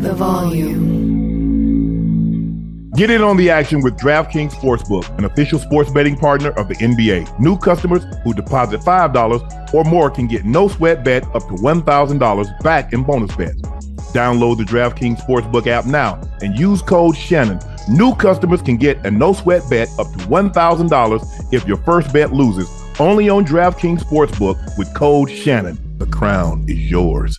The volume. Get in on the action with DraftKings Sportsbook, an official sports betting partner of the NBA. New customers who deposit $5 or more can get no sweat bet up to $1,000 back in bonus bets. Download the DraftKings Sportsbook app now and use code Shannon. New customers can get a no sweat bet up to $1,000 if your first bet loses. Only on DraftKings Sportsbook with code Shannon. The crown is yours.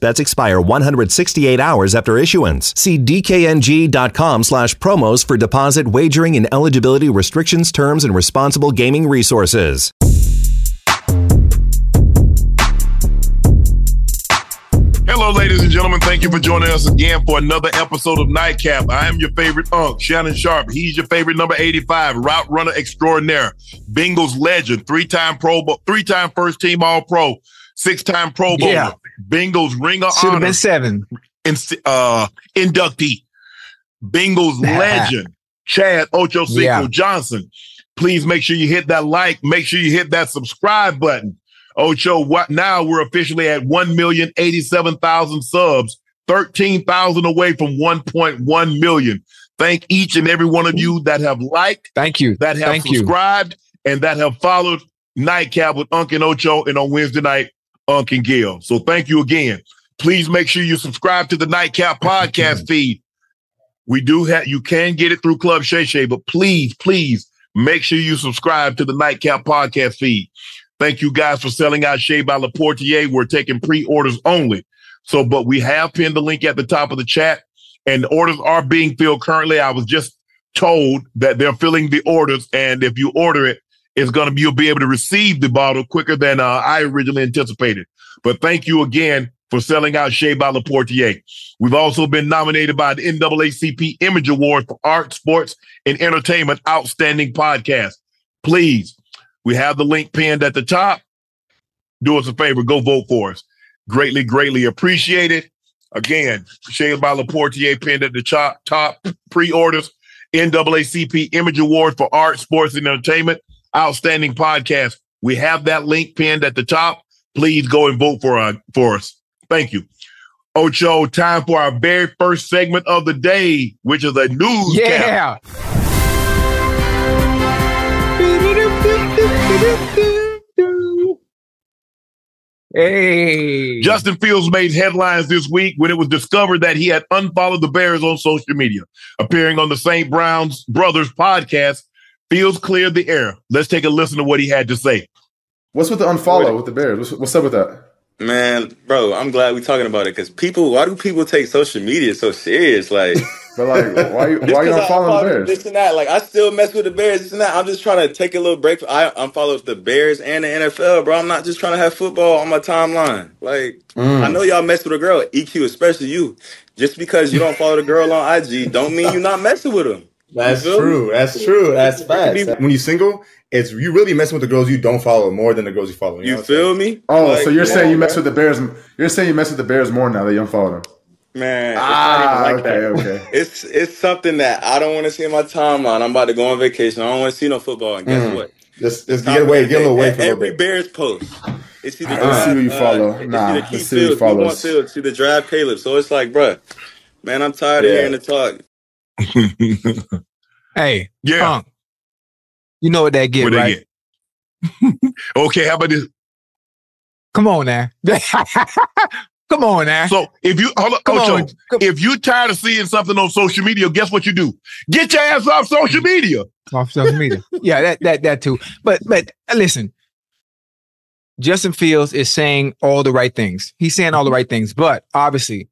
bets expire 168 hours after issuance. See dkng.com slash promos for deposit wagering and eligibility restrictions, terms, and responsible gaming resources. Hello, ladies and gentlemen. Thank you for joining us again for another episode of Nightcap. I am your favorite unk, Shannon Sharpe. He's your favorite number 85, route runner extraordinaire, Bengals legend, three-time Pro, three-time first team All Pro, six-time Pro Bowler, Yeah. Bengals ring of Should have honor, been seven. in, uh, inductee, Bengals legend, Chad Ochocinco Yeah. Johnson. Please make sure you hit that like. Make sure you hit that subscribe button. Ocho, what now? We're officially at 1,087,000 subs, 13,000 away from 1.1 million. Thank each and every one of you that have liked, Thank you. that have Thank you. subscribed, and that have followed Nightcap with Unk and Ocho, and on Wednesday night, Unk and Gil. So thank you again. Please make sure you subscribe to the Nightcap podcast feed. We do have you can get it through Club Shay Shay, but please, please make sure you subscribe to the Nightcap podcast feed. Thank you guys for selling out Shea by Laportier. We're taking pre-orders only. So, but we have pinned the link at the top of the chat, and orders are being filled currently. I was just told that they're filling the orders, and if you order it, it's gonna be you'll be able to receive the bottle quicker than uh, I originally anticipated. But thank you again for selling out Shea by Laportier. We've also been nominated by the NAACP Image Award for Art, Sports, and Entertainment Outstanding Podcast. Please, we have the link pinned at the top. Do us a favor, go vote for us. Greatly, greatly appreciated. Again, Shea by Laportier pinned at the top, top pre-orders. NAACP Image Award for Art, Sports, and Entertainment Outstanding Podcast. We have that link pinned at the top. Please go and vote for, uh, for us. Thank you. Ocho, time for our very first segment of the day, which is a news. Yeah. Hey. Justin Fields made headlines this week when it was discovered that he had unfollowed the Bears on social media. Appearing on the St. Brown's Brothers podcast, Fields cleared the air. Let's take a listen to what he had to say. What's with the unfollow with the Bears? What's, what's up with that? Man, bro, I'm glad we're talking about it because people. Why do people take social media so serious? Like, but like, why you just why you 'cause I unfollowing follow the Bears? This and that. Like, I still mess with the Bears. This and that. I'm just trying to take a little break. I unfollow the Bears and the NFL, bro. I'm not just trying to have football on my timeline. Like, Mm. I know y'all mess with a girl, EQ, especially you. Just because you don't follow the girl on IG, don't mean you're not messing with them. That's You feel me? true. That's true. That's It be- facts. When you're single, it's you really messing with the girls you don't follow more than the girls you follow. You know? feel me? Oh, Like, so you're come saying you mess with the Bears? You're saying you mess with the Bears more now that you unfollow them? Man, it's Ah, not even like okay, that. okay. It's it's something that I don't want to see in my timeline. I'm about to go on vacation. I don't want to see no football. And guess Mm. what? Just, just get away, get a little away from for every. Bears post. It's either Let's see who you uh, follow. it's Nah, either let's see who you Fields, we want follows. Fields, either drive Caleb. So it's like, bruh, man, I'm tired of hearing the talk. Hey, yeah. Punk, you know what that get, What they right? get? okay, how about this? Come on now. Come on now. So if you hold on, Come Ocho, on. Come- if you tired of seeing something on social media, guess what you do? Get your ass off social media. off social media. yeah, that that that too. But but uh, listen, Justin Fields is saying all the right things. He's saying all the right things, but obviously,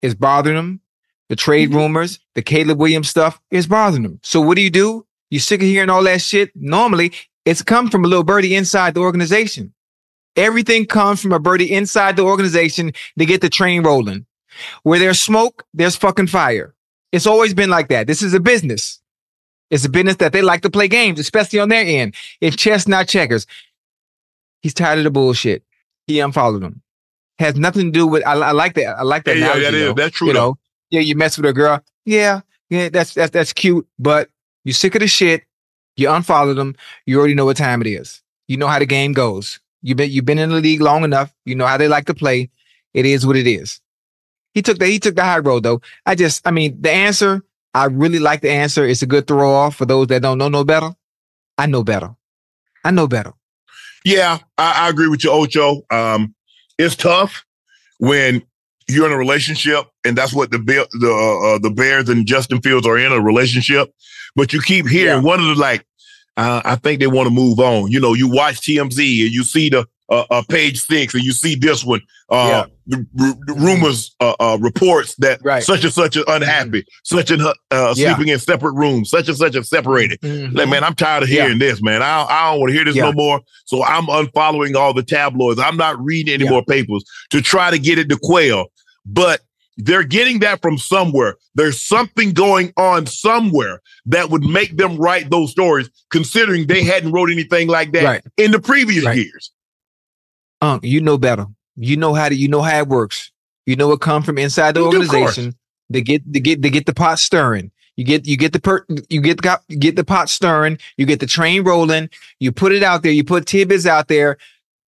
it's bothering him. The trade mm-hmm. rumors, the Caleb Williams stuff is bothering him. So what do you do? You sick of hearing all that shit? Normally, it's come from a little birdie inside the organization. Everything comes from a birdie inside the organization to get the train rolling. Where there's smoke, there's fucking fire. It's always been like that. This is a business. It's a business that they like to play games, especially on their end. It's chess, not checkers. He's tired of the bullshit. He unfollowed him. Has nothing to do with. I, I like that. I like that. Yeah, yeah, that is- that's true, You though. know, yeah, you mess with a girl. Yeah, yeah, that's that's that's cute. But you're sick of the shit. You unfollowed them. You already know what time it is. You know how the game goes. You've been you've been in the league long enough. You know how they like to play. It is what it is. He took the he took the high road though. I just I mean the answer. I really like the answer. It's a good throw off for those that don't know no better. I know better. I know better. Yeah, I, I agree with you, Ocho. Um, it's tough when you're in a relationship, and that's what the the uh, uh, the Bears and Justin Fields are in a relationship. But you keep hearing one of the like, uh, I think they want to move on. You know, you watch TMZ and you see the uh, uh, page six, and you see this one. Uh, the, r- rumors, uh, uh, reports that Right. such and such is unhappy, such and uh, Yeah. sleeping in separate rooms, such and such is separated. Mhm. Like, man, I'm tired of Yeah. hearing this, man. I, I don't want to hear this Yeah. no more. So I'm unfollowing all the tabloids. I'm not reading any Yeah. more papers to try to get it to quail. But they're getting that from somewhere. There's something going on somewhere that would make them write those stories, considering they hadn't wrote anything like that Right. in the previous Right. years. Unc, you know better. You know how to. You know how it works. You know what come from inside the course. organization. They get they get they get the pot stirring. You get you get the per you get the get the pot stirring. You get the train rolling. You put it out there. You put tidbits out there.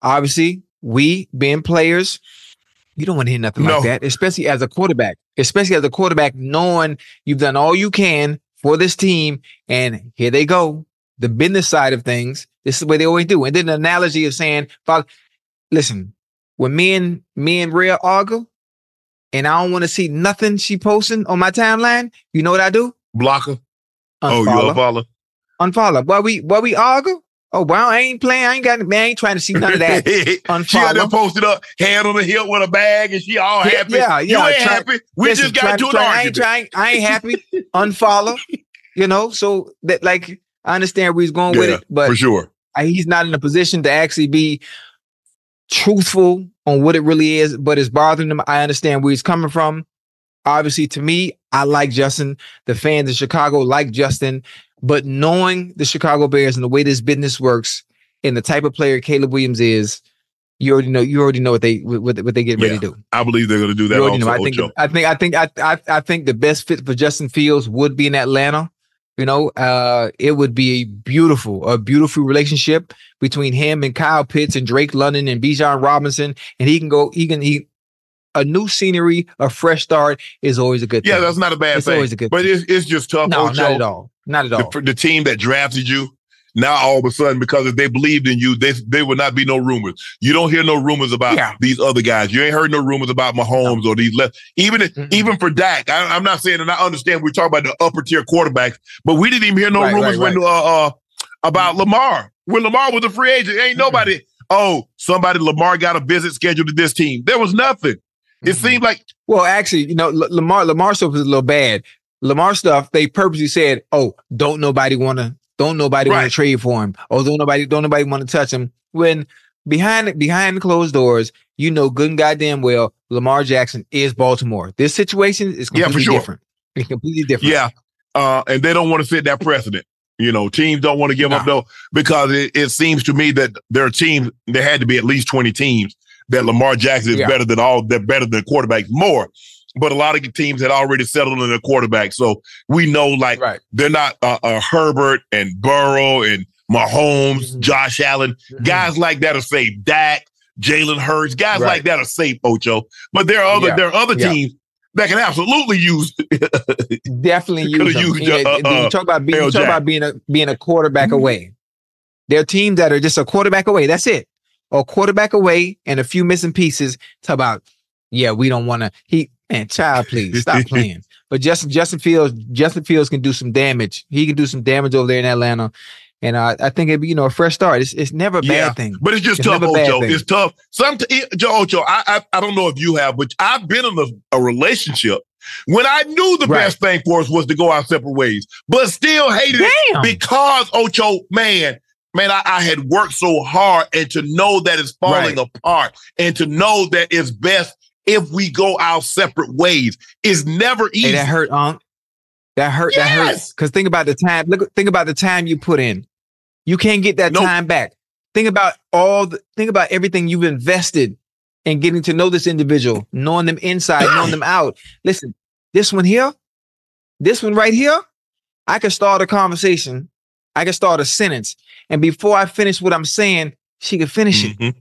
Obviously, we being players, you don't want to hear nothing No. like that, especially as a quarterback. Especially as a quarterback, knowing you've done all you can for this team, and here they go. The business side of things. This is what they always do. And then the analogy of saying, "Father, listen, when me and me and Rhea argue, and I don't want to see nothing she posting on my timeline, you know what I do? Blocker. Oh, you Unfollow. unfollow? Unfollow. While we while we argue, oh well, I ain't playing. I ain't got man, I ain't trying to see none of that. Unfollow. she there Unfollow. posted up, hand on the hip with a bag, and she all happy. yeah, You yeah, ain't try- happy. We Listen, just got to an try- I ain't trying. I ain't happy. Unfollow. You know, so that like I understand where he's going with it, but for sure. I- he's not in a position to actually be truthful on what it really is, but it's bothering him. I understand where he's coming from. Obviously, to me, I like Justin. The fans in Chicago like Justin, but knowing the Chicago Bears and the way this business works and the type of player Caleb Williams is, you already know. You already know what they what, what they get ready to do. I believe they're going to do that You already also, know. I think. I think. I think. I, I. I think the best fit for Justin Fields would be in Atlanta. You know, uh, it would be a beautiful, a beautiful relationship between him and Kyle Pitts and Drake London and Bijan Robinson, and he can go. He can. He a new scenery, a fresh start is always a good. Yeah, thing. that's not a bad It's thing. always a good but it's, it's just tough. No, Ocho. not at all. Not at all. The, the team that drafted you, now all of a sudden, because if they believed in you, they there would not be no rumors. You don't hear no rumors about Yeah. these other guys. You ain't heard no rumors about Mahomes or these left. Even Mm-mm. even for Dak, I, I'm not saying, and I understand we're talking about the upper tier quarterbacks, but we didn't even hear no Right, rumors right, when uh, uh about Lamar. When Lamar was a free agent, ain't nobody oh, somebody Lamar got a visit scheduled to this team. There was nothing. It Mm-hmm. seemed like Well, actually, you know, L- Lamar Lamar stuff was a little bad. Lamar stuff, they purposely said, "Oh, don't nobody want to, don't nobody want to trade for him. Oh, don't nobody, don't nobody want to touch him." When behind behind closed doors, you know, good and goddamn well, Lamar Jackson is Baltimore. This situation is Yeah, for completely sure. different. It's completely different. Yeah. Uh, and they don't want to set that precedent. You know, teams don't want to give up though, because it, it seems to me that there are teams, there had to be at least 20 teams that Lamar Jackson is Yeah. better than all, they're better than quarterbacks more. But a lot of teams had already settled on their quarterback. So we know like Right. they're not uh, uh, Herbert and Burrow and Mahomes, Mm-hmm. Josh Allen, guys like that are safe. Dak, Jalen Hurts, guys Right. like that are safe, Ocho. But there are other Yeah. there are other Yeah. teams that can absolutely use definitely use them. used, You uh, you uh, talk about being, you talk about being a being a quarterback away. There are teams that are just a quarterback away. That's it. Or quarterback away and a few missing pieces. Talk about, yeah, we don't want to. He man, child, please stop playing. But Justin Justin Fields, Justin Fields can do some damage. He can do some damage over there in Atlanta. And uh, I think it'd be, you know, a fresh start. It's, it's never a bad Yeah, thing. But it's just It's tough, never a bad Ocho. thing. It's tough. Some it, Joe Ocho. I, I I don't know if you have, but I've been in a, a relationship when I knew the Right. best thing for us was to go our separate ways, but still hated Damn. it because Ocho, man, man, I, I had worked so hard, and to know that it's falling Right. apart, and to know that it's best if we go our separate ways is never easy. Hey, that hurt, Unc. That hurt. That hurt. Because think about the time. Look. Think about the time you put in. You can't get that Nope. time back. Think about all. The, think about everything you've invested in getting to know this individual, knowing them inside, knowing them out. Listen, this one here, this one right here, I could start a conversation. I could start a sentence, and before I finish what I'm saying, she could finish it Mhm.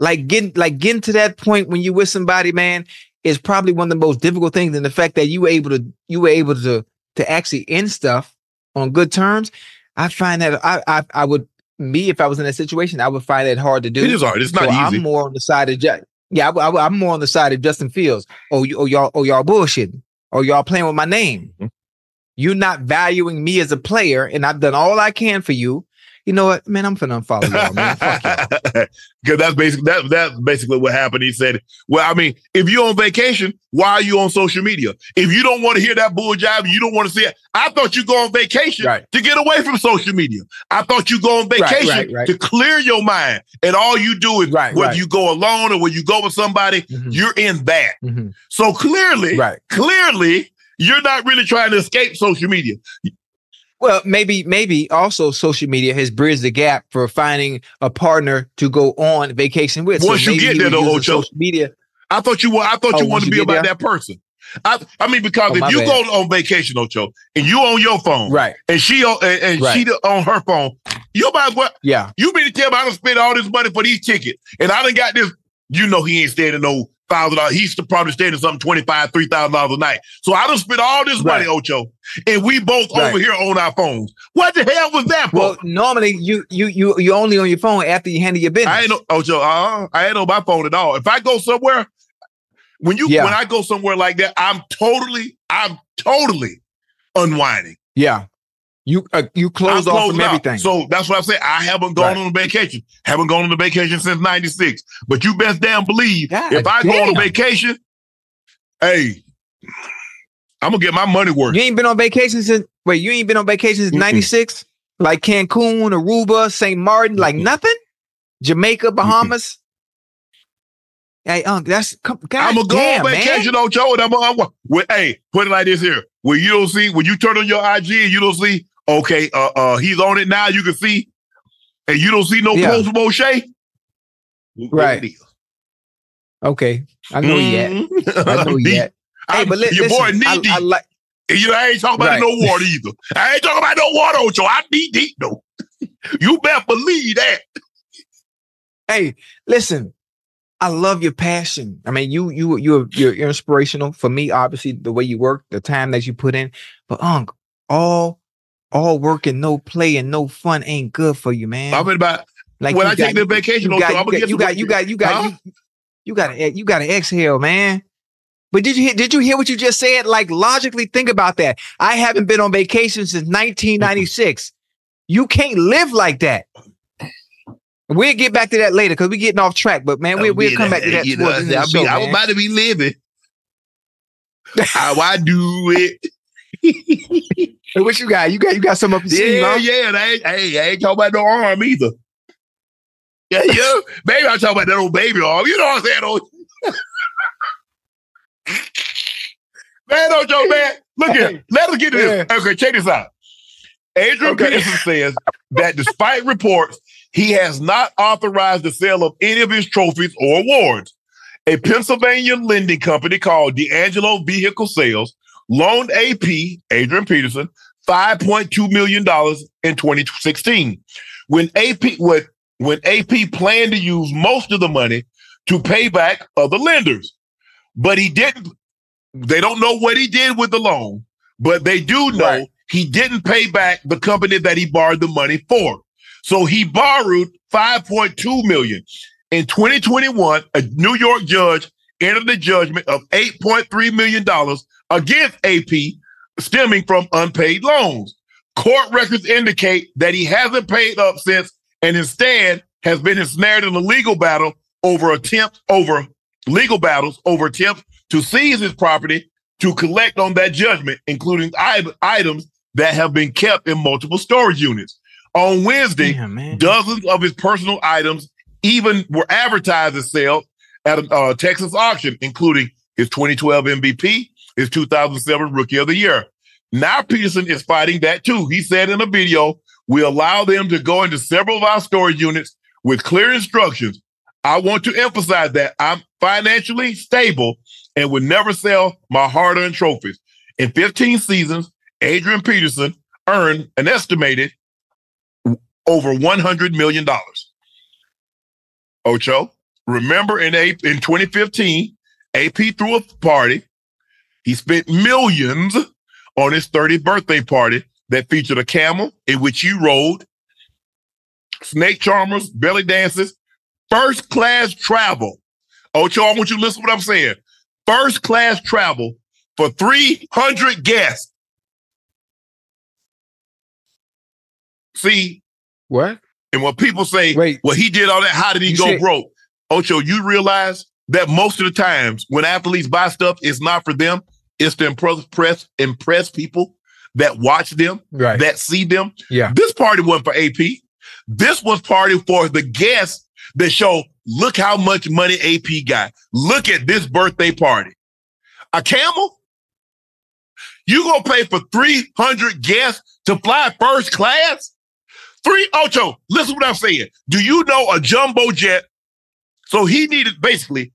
Like getting like getting to that point when you with somebody, man, is probably one of the most difficult things. And the fact that you were able to you were able to to actually end stuff on good terms, I find that I I, I would me if I was in that situation, I would find that hard to do. It is hard. It's not So easy. I'm more on the side of Ju- yeah, I, am more on the side of Justin Fields. Oh, you, oh y'all, oh y'all bullshitting. Oh y'all playing with my name. Mm-hmm. You're not valuing me as a player, and I've done all I can for you. You know what, man? I'm finna unfollow y'all, man. Because that's basically that, that's basically what happened. He said, "Well, I mean, if you're on vacation, why are you on social media? If you don't want to hear that bull jive, you don't want to see it. I thought you go on vacation Right. to get away from social media. I thought you go on vacation right, right. to clear your mind, and all you do is Right, whether you go alone or when you go with somebody, Mhm. you're in that. Mhm. So clearly, Right. clearly, you're not really trying to escape social media. Well, maybe, maybe also social media has bridged the gap for finding a partner to go on vacation with. Once you get there, though, Ocho, social media. I thought you were. I thought Oh, you wanted to be about there? that person. I, I mean, because Oh, if you bad. go on vacation, Ocho, and you on your phone, Right. and she on and, and Right. she on her phone, you might as well. Yeah. You mean to tell me I don't spend all this money for these tickets, and I done got this. You know he ain't staying in no thousand dollars. He's probably staying in something twenty five, three thousand dollars a night. So I don't spend all this money, Ocho, and we both Right. over here on our phones. What the hell was that for? Well, normally you you you you only on your phone after you handle your business. I ain't no Ocho. Uh, I ain't on my phone at all. If I go somewhere, when you Yeah. when I go somewhere like that, I'm totally, I'm totally unwinding. yeah. You uh, you close I'm off from out. everything. So that's what I say. I haven't gone Right. on a vacation. Haven't gone on a vacation since '96. But you best damn believe God if I go on a vacation, hey, I'm gonna get my money worth. you ain't been on vacation since wait, you ain't been on vacation since '96? Like Cancun, Aruba, St. Martin, like nothing? Jamaica, Bahamas? Hey, Unc, that's come, God I'm gonna go damn, on vacation man. on Joe, and I'm, I'm well, hey, put it like this here. When you don't see, when you turn on your IG and you don't see, okay, uh, uh, he's on it now. You can see, and you don't see no Yeah. post from O'Shea. Right. Okay, I know yet. Mhm. I know Knee- yet. Hey, but your boy listen, knee I, deep. I like. And you I ain't talking about Right. no water either. I ain't talking about no water, Ocho. I knee deep though. you better believe that. Hey, listen, I love your passion. I mean, you you you're you're inspirational for me. Obviously, the way you work, the time that you put in. But Unc, all all work and no play and no fun ain't good for you, man. I'm about Like when I take got- the vacation, you got, I'm gonna you get got, you got, you got, you got, Huh? you, you got to, you got to exhale, man. But did you hear, did you hear what you just said? Like logically think about that. I haven't been on vacation since 1996. You can't live like that. We'll get back to that later because we're getting off track. But man, we, we'll come back to that. You know, towards the end I, of the be, show, I was man. about to be living. How I do it. Hey, what you got? You got you got some up your sleeve, Yeah, huh? yeah. And I ain't, hey, I ain't talking about no arm either. Yeah, yeah. Baby, I'm talking about that old baby arm. You know what I'm saying? Old... man, don't joke, man. Look here. Let us get to this. Okay, check this out. Adrian Okay. Peterson says that despite reports, he has not authorized the sale of any of his trophies or awards. A Pennsylvania lending company called D'Angelo Vehicle Sales loaned AP, Adrian Peterson, $5.2 million in 2016. When AP, when, when AP planned to use most of the money to pay back other lenders. But he didn't, they don't know what he did with the loan, but they do know he didn't pay back the company that he borrowed the money for. So he borrowed 5.2 million. In 2021, a New York judge entered the judgment of 8.3 million dollars against AP stemming from unpaid loans. Court records indicate that he hasn't paid up since and instead has been ensnared in a legal battle over attempts over legal battles over attempts to seize his property to collect on that judgment, including items that have been kept in multiple storage units. On Wednesday, dozens of his personal items even were advertised as sale at a uh, Texas auction, including his 2012 MVP, his 2007 Rookie of the Year. Now Peterson is fighting that too. He said in a video, we allow them to go into several of our storage units with clear instructions. I want to emphasize that I'm financially stable and would never sell my hard-earned trophies. In 15 seasons, Adrian Peterson earned an estimated over $100 million. Ocho, remember in, A- in 2015, AP threw a party. He spent millions on his 30th birthday party that featured a camel in which he rode, snake charmers, belly dances, first class travel. Ocho, I want you to listen to what I'm saying. First class travel for 300 guests. See, What? and when people say, Wait. well, he did all that, how did he go said- broke? Ocho, you realize that most of the times when athletes buy stuff, it's not for them. It's to impress, press, impress people that watch them, Right. that see them. Yeah. This party wasn't for AP. This was party for the guests that show, look how much money AP got. Look at this birthday party. A camel? You gonna pay for 300 guests to fly first class? Three Ocho, listen what I'm saying. Do you know a jumbo jet? So he needed basically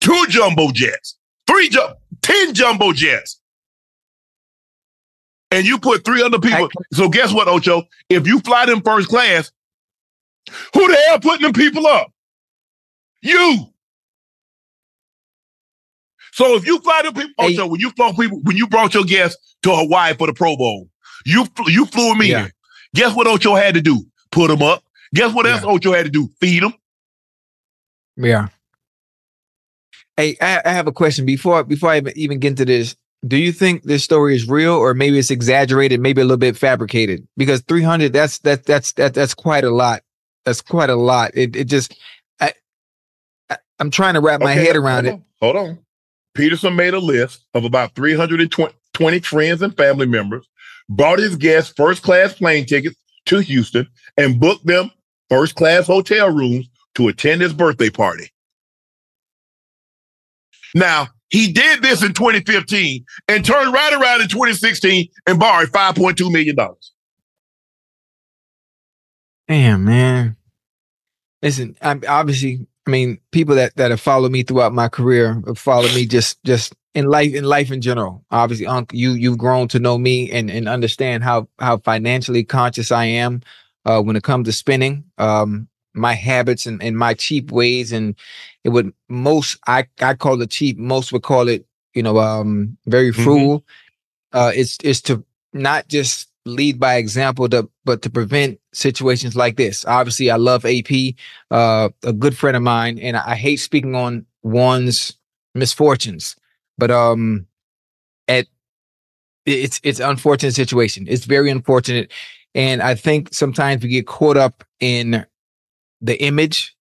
two jumbo jets, three ju- 10 jumbo jets. And you put three other people. so guess what, Ocho? If you fly them first class, who the hell putting them people up? You. So if you fly them people, Ocho, when you flew people, when you brought your guests to Hawaii for the Pro Bowl, you you flew them in. Yeah. Guess what Ocho had to do? Put them up. Guess what else Ocho had to do? Feed them. Yeah. Hey, I, I have a question before before I even- get into this. Do you think this story is real, or maybe it's exaggerated, maybe a little bit fabricated? Because three hundred, that's that that's that that's quite a lot. That's quite a lot. It it just, I, I I'm trying to wrap my head around hold it. Hold on. Peterson made a list of about 320 friends and family members, bought his guests first class plane tickets to Houston, and booked them first class hotel rooms to attend his birthday party. Now, he did this in 2015 and turned right around in 2016 and borrowed $5.2 million. Damn, man. Listen, I'm obviously, I mean, people that that have followed me throughout my career have followed me just just in life in life in general. Obviously, Unc, you you've grown to know me and and understand how how financially conscious I am uh, when it comes to spending. Um, my habits and, and my cheap ways, and it would most I I call it cheap. Most would call it you know um very frugal. Uh, it's it's to not just lead by example, to, but to prevent situations like this. Obviously, I love AP, uh, a good friend of mine, and I, I hate speaking on one's misfortunes, but um, at it's it's an unfortunate situation. It's very unfortunate, and I think sometimes we get caught up in the image,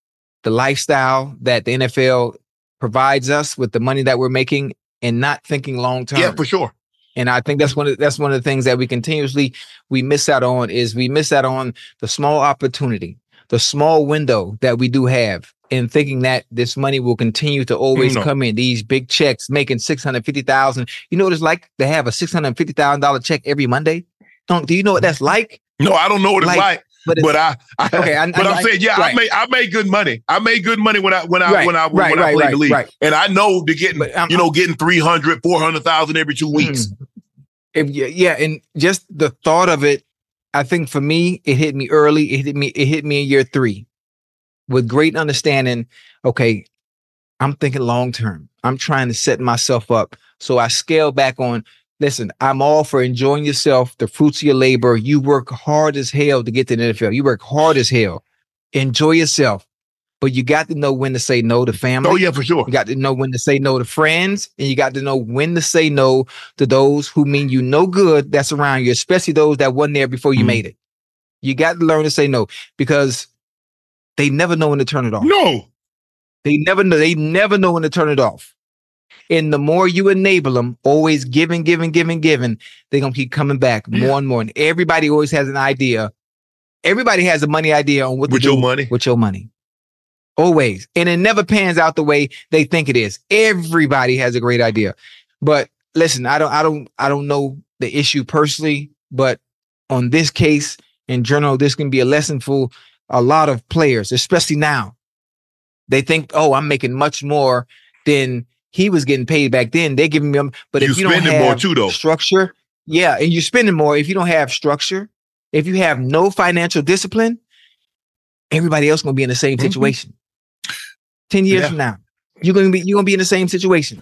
the lifestyle that the NFL provides us with the money that we're making and not thinking long term. Yeah, for sure. And I think that's one of that's one of the things that we continuously we miss out on is we miss out on the small opportunity, the small window that we do have in thinking that this money will continue to always No. come in. These big checks making six hundred fifty thousand. You know what it's like to have a six hundred fifty thousand dollar check every Monday? Don't do you know what mm. that's like? No, I don't know what it's like, but, but, I, I Okay, I- but I- I'm saying, yeah, right. I made I made good money. I made good money when I when I Right, when I right, when I played the league, right. and I know to getting um, you know um, getting 300, 400,000 every two mm-hmm. weeks. if yeah, yeah, and just the thought of it, I think for me, it hit me early. It hit me. It hit me in year three, with great understanding. Okay, I'm thinking long term. I'm trying to set myself up. So I scale back on. Listen, I'm all for enjoying yourself, the fruits of your labor. You work hard as hell to get to the NFL. You work hard as hell. Enjoy yourself, but you got to know when to say no to family. Oh yeah, for sure. You got to know when to say no to friends, and you got to know when to say no to those who mean you no good that's around you, especially those that wasn't there before Mm-hmm. you made it. You got to learn to say no because they never know when to turn it off. No, they never know. They never know when to turn it off. And the more you enable them, always giving, giving, giving, giving, they're gonna keep coming back more and more. And everybody always has an idea. Everybody has a money idea on what With to your money. With your money. Always. And it never pans out the way they think it is. Everybody has a great idea. But listen, I don't I don't I don't know the issue personally, but on this case in general, this can be a lesson for a lot of players, especially now. They think, oh, I'm making much more than he was getting paid back then. They're giving me, but You if you don't have more too, though. structure, yeah, and you're spending more. If you don't have structure, if you have no financial discipline, everybody else gonna be in the same mm-hmm. situation. Ten years Yeah. from now, you're gonna be you're gonna be in the same situation.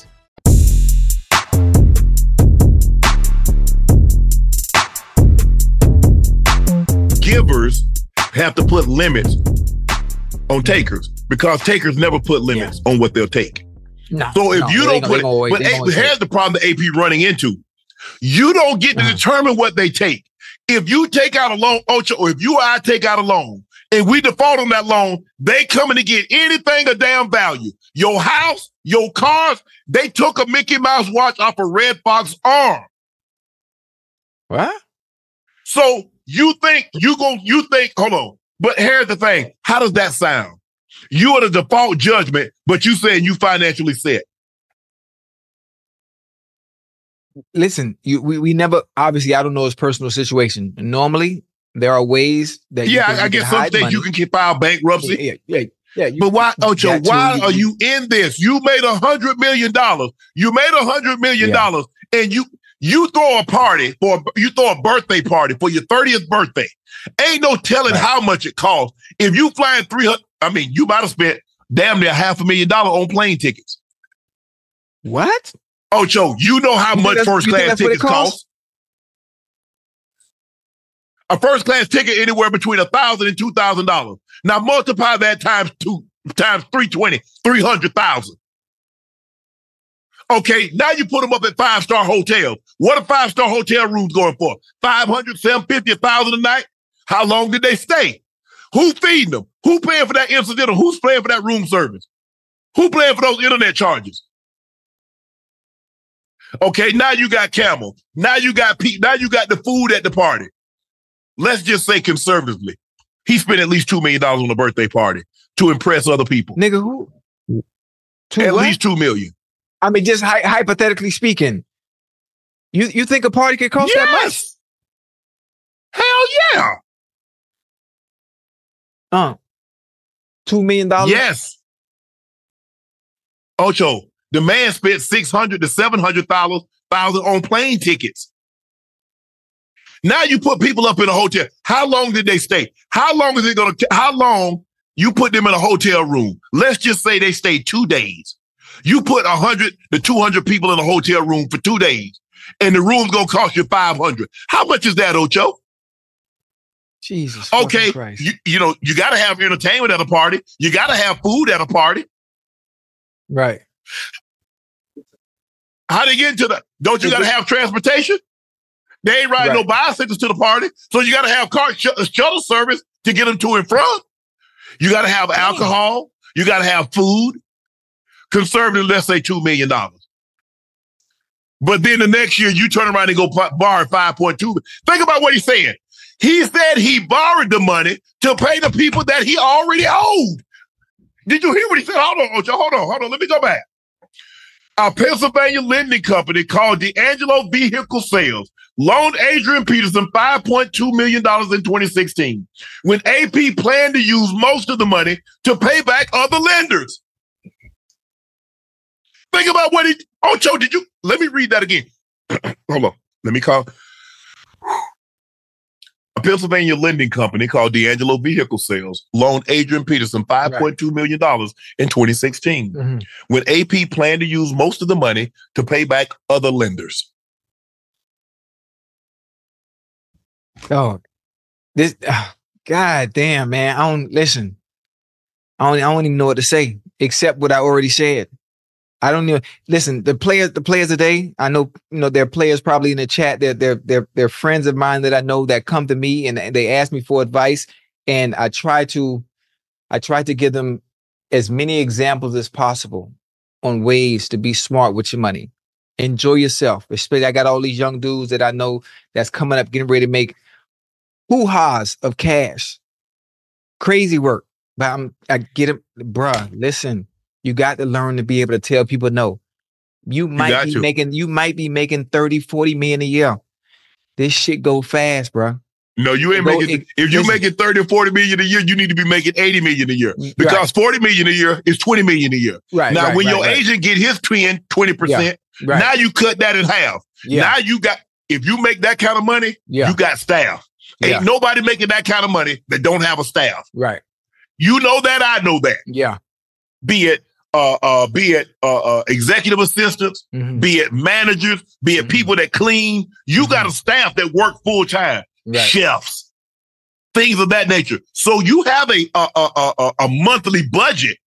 Givers have to put limits on takers because takers never put limits on what they'll take. No, So if no, you don't put it, but A- here's the problem the AP running into. You don't get to Uh-huh. determine what they take. If you take out a loan, Ocho, or if you or I take out a loan and we default on that loan, they coming to get anything of damn value. Your house, your cars, they took a Mickey Mouse watch off a Redd Foxx arm. What? So you think you going you think, hold on. But here's the thing. How does that sound? You are the default judgment, but you saying you financially set. Listen, you we, we never obviously I don't know his personal situation. Normally, there are ways that you Yeah, I, I guess some money. you can keep file bankruptcy. Yeah, yeah, yeah. yeah you- But why, Ocho, why you- are you in this? You made a hundred million dollars. You made a hundred million dollars, and you you throw a party for you throw a birthday party for your 30th birthday. Ain't no telling how much it costs. If you flying 300, I mean, you might have spent damn near half a million dollars on plane tickets. What? Ocho, you know how You much first class that's what it tickets cost? A first class ticket anywhere between a thousand and two thousand dollars. Now multiply that times two times 320, 300,000. Okay, now you put them up at five star hotels. What are five star hotel rooms going for? 500, 750, 1,000 a night? How long did they stay? Who feeding them? Who paying for that incidental? Who's paying for that room service? Who paying for those internet charges? Okay, now you got Camel. Now you got Pete. Now you got the food at the party. Let's just say conservatively, he spent at least two million dollars on a birthday party to impress other people. Nigga, who? at what? least two million. I mean, just hy- hypothetically speaking, you you think a party could cost that much? Hell yeah. Uh, two million dollars. Yes. Ocho, the man spent six hundred to seven hundred thousand on plane tickets. Now you put people up in a hotel. How long did they stay? How long is it gonna? How long you put them in a hotel room? Let's just say they stayed two days. You put hundred to two hundred people in a hotel room for two days, and the room's gonna cost you five hundred. How much is that, Ocho? Jesus. Okay, Christ. you, you know you got to have entertainment at a party. You got to have food at a party. Right. How do you get into the? Don't you got to have transportation? They ain't riding no Right. bicycles to the party, so you got to have car sh- uh, shuttle service to get them to and from. You got to have alcohol. You got to have food. Conservative, let's say two million dollars. But then the next year, you turn around and go borrow five point two. Think about what he's saying. He said he borrowed the money to pay the people that he already owed. Did you hear what he said? Hold on, Hold on, hold on. Let me go back. A Pennsylvania lending company called D'Angelo Vehicle Sales loaned Adrian Peterson $5.2 million in 2016 when AP planned to use most of the money to pay back other lenders. Think about what he, Ocho, did you, let me read that again. Hold on. Let me call. A Pennsylvania lending company called D'Angelo Vehicle Sales loaned Adrian Peterson $5.2 million in 2016 Mhm. when AP planned to use most of the money to pay back other lenders. Dog. This God damn, man. I don't listen. I don't I don't even know what to say except what I already said. I don't even listen. The players, the players today, I know, you know, there are players probably in the chat. They're they're they're they're friends of mine that I know that come to me and, they ask me for advice. And I try to I try to give them as many examples as possible on ways to be smart with your money. Enjoy yourself. Especially I got all these young dudes that I know that's coming up, getting ready to make hoo-has of cash. Crazy work. But I'm I get it, bruh. Listen, you got to learn to be able to tell people no. You might got be to. making you might be making 30, 40 million a year. This shit go fast, bro. No, you ain't Go- making. it- if you making 30 or 40 million a year, you need to be making 80 million a year. Mm, because 40 million a year is 20 million a year. Right, Now, right, when right, your right. agent get his 10, 20%, Yeah, right. now you cut that in half. Yeah. Now you got, if you make that kind of money, Yeah. you got staff. Ain't nobody making that kind of money that don't have a staff. Right. You know that, I know that. Yeah. Be it uh uh be it uh, uh executive assistants, Mm-hmm. be it managers, be it people that clean. You got a staff that work full time. Right. Chefs. things of that nature. So you have a a, a, a, a monthly budget.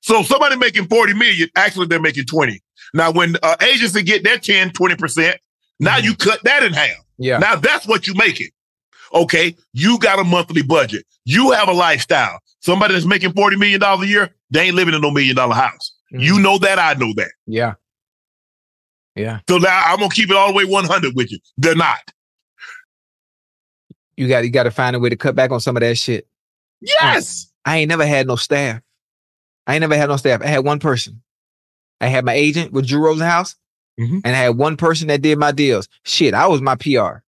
So somebody making 40 million, actually they're making 20. Now when uh, agency get their 10, 20%, now you cut that in half. Yeah. Now that's what you make it. Okay. You got a monthly budget. You have a lifestyle. Somebody that's making $40 million a year, they ain't living in no million dollar house. You know that. I know that. Yeah. Yeah. So now I'm going to keep it all the way 100 with you. They're not. You got you got to find a way to cut back on some of that shit. Yes. I ain't never had no staff. I ain't never had no staff. I had one person. I had my agent with Drew Rosenhaus, Mm-hmm. and I had one person that did my deals. Shit, I was my PR.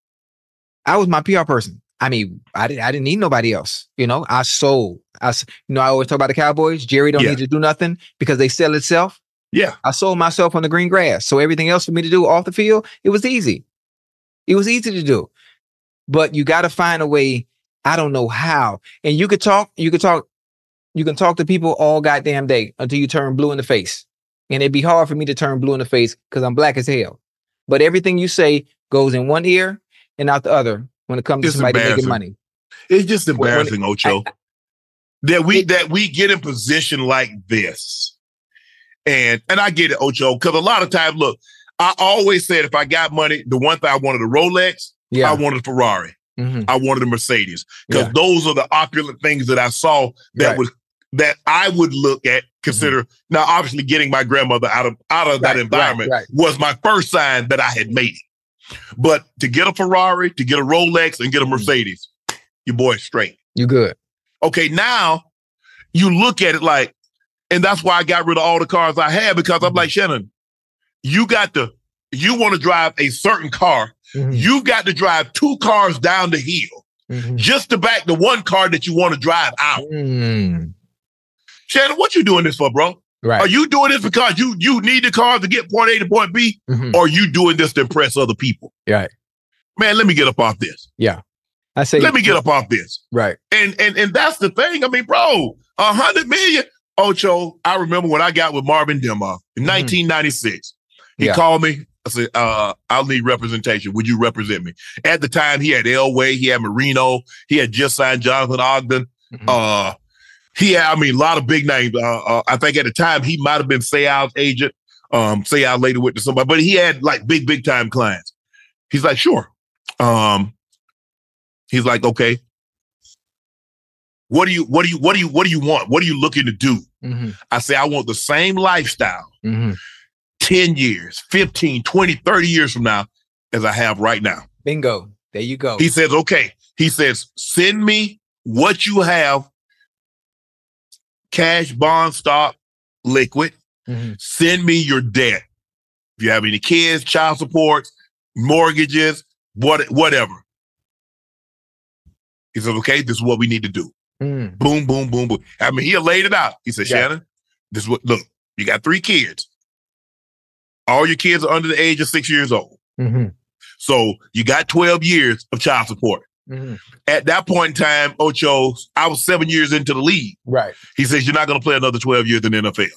I was my PR person. I mean, I didn't I didn't need nobody else. You know, I sold. I you know I always talk about the Cowboys. Jerry don't Yeah. need to do nothing because they sell itself. Yeah. I sold myself on the green grass. So everything else for me to do off the field, it was easy. It was easy to do. But you got to find a way. I don't know how. And you could talk, you could talk, you can talk to people all goddamn day until you turn blue in the face. And it'd be hard for me to turn blue in the face because I'm black as hell. But everything you say goes in one ear and out the other when it comes to somebody making money. It's just When- when- embarrassing, Ocho. that we that we get in position like this. And and I get it, Ocho, because a lot of times, look, I always said if I got money, the one thing I wanted a Rolex, Yeah. I wanted a Ferrari, Mhm. I wanted a Mercedes. Because Yeah. those are the opulent things that I saw that Right. would that I would look at, consider. Now, obviously, getting my grandmother out of out of that Right, right, environment right. was my first sign that I had made it. But to get a Ferrari, to get a Rolex, and get Mm-hmm. a mm. Mercedes, your boy's straight. You good. Okay, now you look at it like, and that's why I got rid of all the cars I had because I'm mm-hmm. like, Shannon, you got to, you want to drive a certain car, mm-hmm. you've got to drive two cars down the hill mm-hmm. just to back the one car that you want to drive out. Mm. Shannon, what you doing this for, bro? Right. Are you doing this because you you need the car to get point A to point B, Mhm. or are you doing this to impress other people? Right. Man, let me get up off this. Yeah. I say Let me get up off this. Right. And and and that's the thing. I mean, bro, a hundred million. Ocho, I remember when I got with Marvin Demoff in 1996. He Mm-hmm. Yeah. called me. I said, uh, I'll need representation. Would you represent me? At the time, he had Elway, he had Marino, he had just signed Jonathan Ogden. Mm-hmm. Uh, he had, I mean, a lot of big names. Uh, uh, I think at the time he might have been Sayal's agent. Um, Sayal later went to somebody, but he had like big, big time clients. He's like, sure. Um, he's like, okay. What do you, what do you, what do you, what do you want? What are you looking to do? Mm-hmm. I say, I want the same lifestyle Mm-hmm. 10 years, 15, 20, 30 years from now as I have right now. Bingo. There you go. He says, okay. He says, send me what you have cash, bond, stock, liquid. Mhm. Send me your debt. If you have any kids, child support, mortgages, what, whatever. He says, okay, this is what we need to do. Mm. Boom, boom, boom, boom. I mean, he laid it out. He said, Yeah. Shannon, this is what, look, you got three kids. All your kids are under the age of six years old. Mm-hmm. So you got 12 years of child support. Mm-hmm. At that point in time, Ocho, I was seven years into the league. Right. He says, You're not going to play another 12 years in the NFL.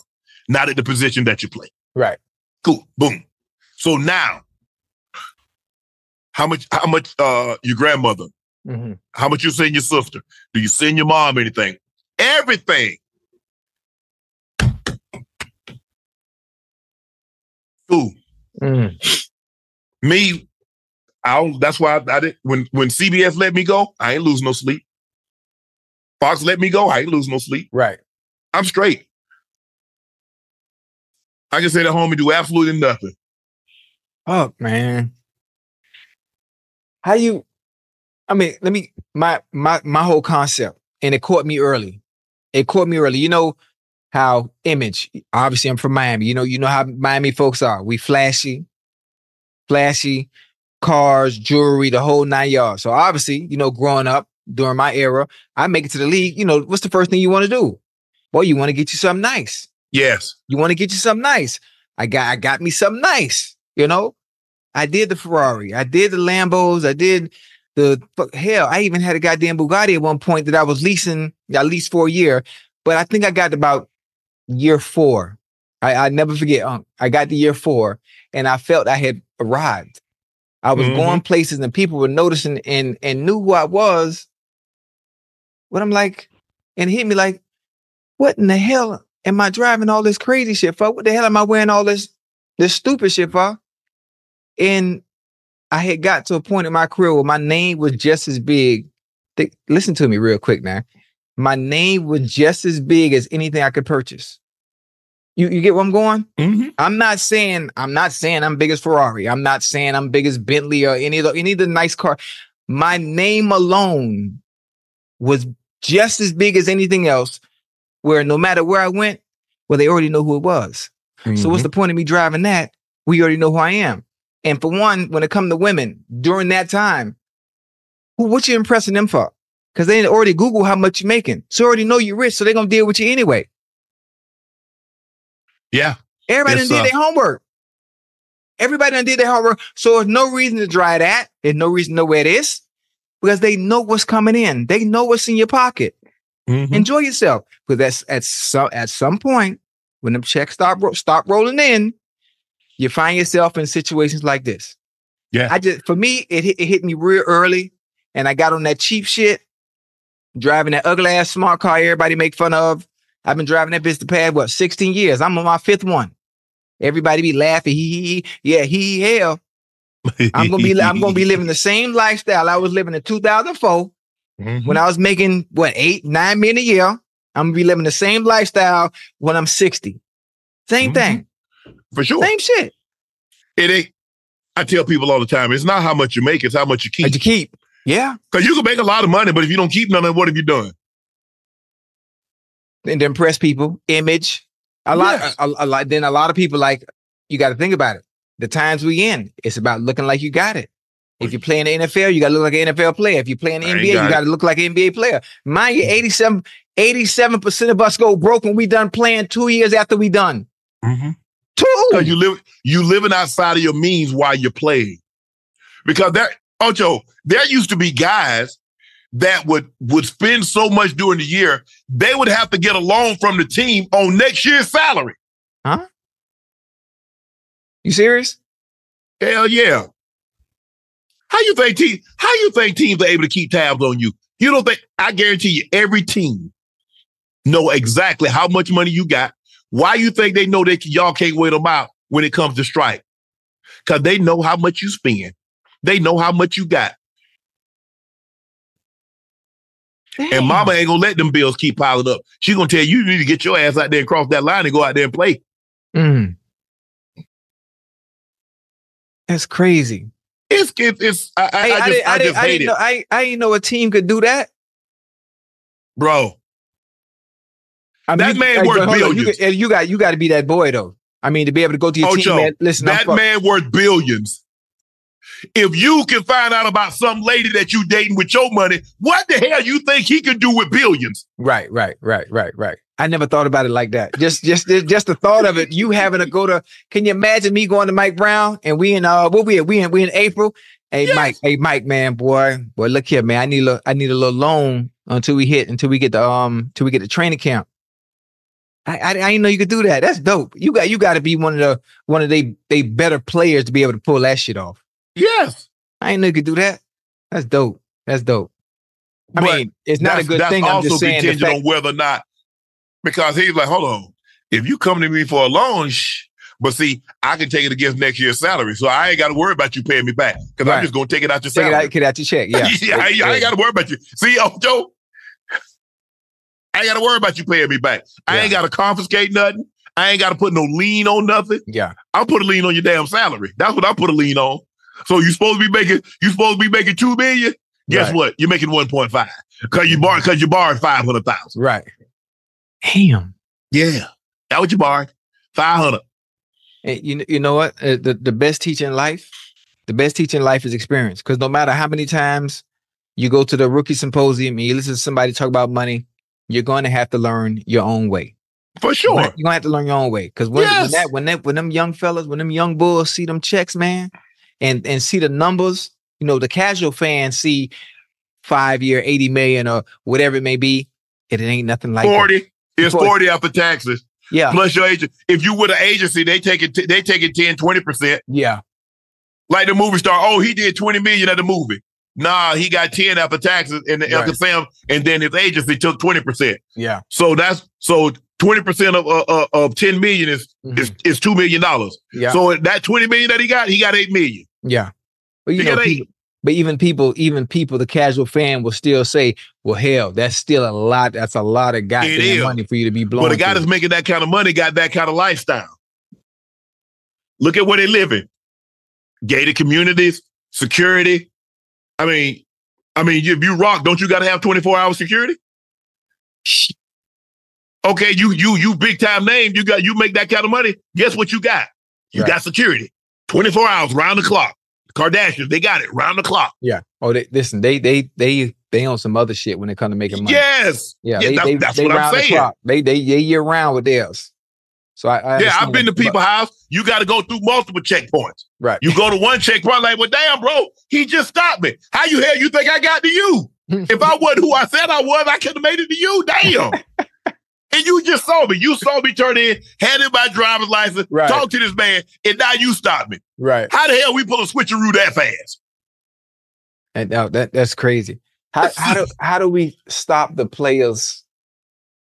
Not at the position that you play. Right. Cool. Boom. So now, how much, how much, uh, your grandmother, Mm-hmm. how much you send your sister? Do you send your mom anything? Everything. Cool. Mm. Me, I don't, that's why I, I did when when CBS let me go, I ain't lose no sleep. Fox let me go, I ain't lose no sleep. Right. I'm straight. I can sit at home and do absolutely nothing. Fuck, man. How you? I mean, let me my my my whole concept, and it caught me early. It caught me early. You know how image. Obviously, I'm from Miami. You know, you know how Miami folks are. We flashy, flashy cars, jewelry, the whole nine yards. So obviously, you know, growing up during my era, I make it to the league. You know, what's the first thing you want to do? Well, you want to get you something nice. Yes. You want to get you something nice. I got I got me something nice. You know, I did the Ferrari. I did the Lambos. I did the fuck, hell. I even had a goddamn Bugatti at one point that I was leasing at least for a year. But I think I got about year four. I, I never forget. Um, I got to year four, and I felt I had arrived. I was Mhm. going places, and people were noticing and and knew who I was What I'm like, and it hit me like, what in the hell am I driving all this crazy shit for? What the hell am I wearing all this this stupid shit for? And I had got to a point in my career where my name was just as big. Th- listen to me real quick now. My name was just as big as anything I could purchase. You, you get where I'm going? Mm-hmm. I'm not saying I'm not saying I'm big as Ferrari. I'm not saying I'm big as Bentley or any of the any of the nice car. My name alone was just as big as anything else. Where no matter where I went, well, they already know who it was. So what's the point of me driving that? We already know who I am. And for one, when it comes to women during that time, who what you impressing them for? Because they already Google how much you're making. So already know you're rich, so they're gonna deal with you anyway. Yeah. Everybody done did uh, their homework. Everybody done did their homework. So there's no reason to try that. There's no reason to know where it is because they know what's coming in. They know what's in your pocket. Mm-hmm. Enjoy yourself. Because that's at some at some point when them checks start start rolling in, you find yourself in situations like this. Yeah. I just for me, it hit, it hit me real early, and I got on that cheap shit, driving that ugly ass smart car everybody make fun of. I've been driving that bitch the past what 16 years. I'm on my fifth one. Everybody be laughing. He, he, he. yeah, he, he, hell. I'm gonna be I'm gonna be living the same lifestyle I was living in 2004 Mm-hmm. when I was making what eight nine million a year. I'm gonna be living the same lifestyle when I'm 60. Same thing. For sure. Same shit. It ain't. I tell people all the time, it's not how much you make, it's how much you keep. you keep. Yeah. Because you can make a lot of money, but if you don't keep none of what have you done? And to impress people, image. A lot, a, a lot. Then a lot of people like you got to think about it. The times we in, it's about looking like you got it. If you play in the NFL, you got to look like an NFL player. If you play in the I NBA, you got to look like an NBA player. Mind you, mm-hmm. 87, 87% of us go broke when we done playing two years after we done. Mm-hmm. Two. Because you live you living outside of your means while you're playing. Because there, Ocho, there used to be guys that would would spend so much during the year, they would have to get a loan from the team on next year's salary. Huh? You serious? Hell yeah. How you think te- how you think teams are able to keep tabs on you? You don't think I guarantee you every team know exactly how much money you got. Why you think they know that y'all can't wait them out when it comes to strike? Because they know how much you spend. They know how much you got. And mama ain't gonna let them bills keep piling up. She's gonna tell you you need to get your ass out there and cross that line and go out there and play. Mm. That's crazy. It's it's, it's I, I, Hey, I I, just, didn't, I I, just didn't, I, hate didn't it. know, I, I didn't know a team could do that. Bro. I That you- man hey, worth but hold on, You, billions. got- you got you got to be that boy though. I mean, to be able to go to your team. Ocho, Man, listen, that man worth billions. If you can find out about some lady that you dating with your money, what the hell you think he can do with billions? Right, right, right, right, right. I never thought about it like that. Just, just, just the thought of it. You having to go to. Can you imagine me going to Mike Brown and we in uh, what we at? We in we in April. Hey Mike, hey Mike, man, boy, boy, look here, man. I need a, little- I need a little loan until we hit, until we get the um, until we get the training camp. I, I, I didn't know you could do that. That's dope. You got, you got to be one of the, one of they, they better players to be able to pull that shit off. Yes. I know you could do that. That's dope. That's dope. I But mean, it's not a that's- good that's thing. I'm also just saying. the contingent fact- on whether or not, because he's like, hold on, if you come to me for a loan, shh, but see, I can take it against next year's salary, so I ain't got to worry about you paying me back because I'm just gonna take it out your Take it salary. out, get out your check. Yeah, yeah, I, I ain't got to worry about you. See, oh, Joe, I ain't got to worry about you paying me back. I ain't got to confiscate nothing. I ain't got to put no lien on nothing. Yeah, I'll put a lien on your damn salary. That's what I put a lien on. So you supposed to be making you supposed to be making two million. Guess Right. what? You're making one point five because you borrowed because you borrowed five hundred thousand. Right. Damn. Yeah, that what you borrowed five hundred. And you, you know what? Uh, the, the best teacher in life, the best teacher in life is experience. Because no matter how many times you go to the rookie symposium and you listen to somebody talk about money, you're going to have to learn your own way. For sure. You're going to have to learn your own way. Because when, when that when that when them young fellas, when them young bulls see them checks, man, and and see the numbers, you know, the casual fan see five year, 80 million or whatever it may be, it, ain't nothing like that. Forty. It's Forty. forty after taxes. Yeah. Plus your agent. If you with an agency, they take it. They take it 10, 20 percent. Yeah. Like the movie star. Oh, he did twenty million at the movie. Nah, he got 10 after taxes, and the Right. Sam, and then his agency took 20%. Yeah. So that's so 20% of uh, uh, of 10 million is is, is two million dollars. Mm-hmm. Yeah. So that 20 million that he got, he got eight million. Yeah. But you You know, people, but even people, even people, the casual fan will still say, "Well, hell, that's still a lot. That's a lot of goddamn money for you to be blowing." But the guy through." that's making that kind of money got that kind of lifestyle. Look at where they live in Gated communities, security. I mean, I mean, if you rock, don't you got to have 24 hour security? Okay, you you you big time name. You got you make that kind of money. Guess what you got? You Right. got security. 24 hours round the clock. Kardashians, they got it round the clock. yeah. Oh, they, listen, they they they they on some other shit when it comes to making money. Yes. Yeah, Yeah, they, that's- they, that's they what I'm the saying. clock. They they they year round with theirs. So I, I Yeah, I've been to that, people's house. You got to go through multiple checkpoints. Right. You go to one checkpoint, like, well, damn, bro, he just stopped me. How you hell you think I got to you? if I wasn't who I said I was, I could have made it to you. Damn. and you just saw me. You saw me turn in, handed my driver's license, Right. talk to this man, and now you stop me. Right. How the hell we pull a switcheroo that fast? And now that that's crazy. How how do how do we stop the players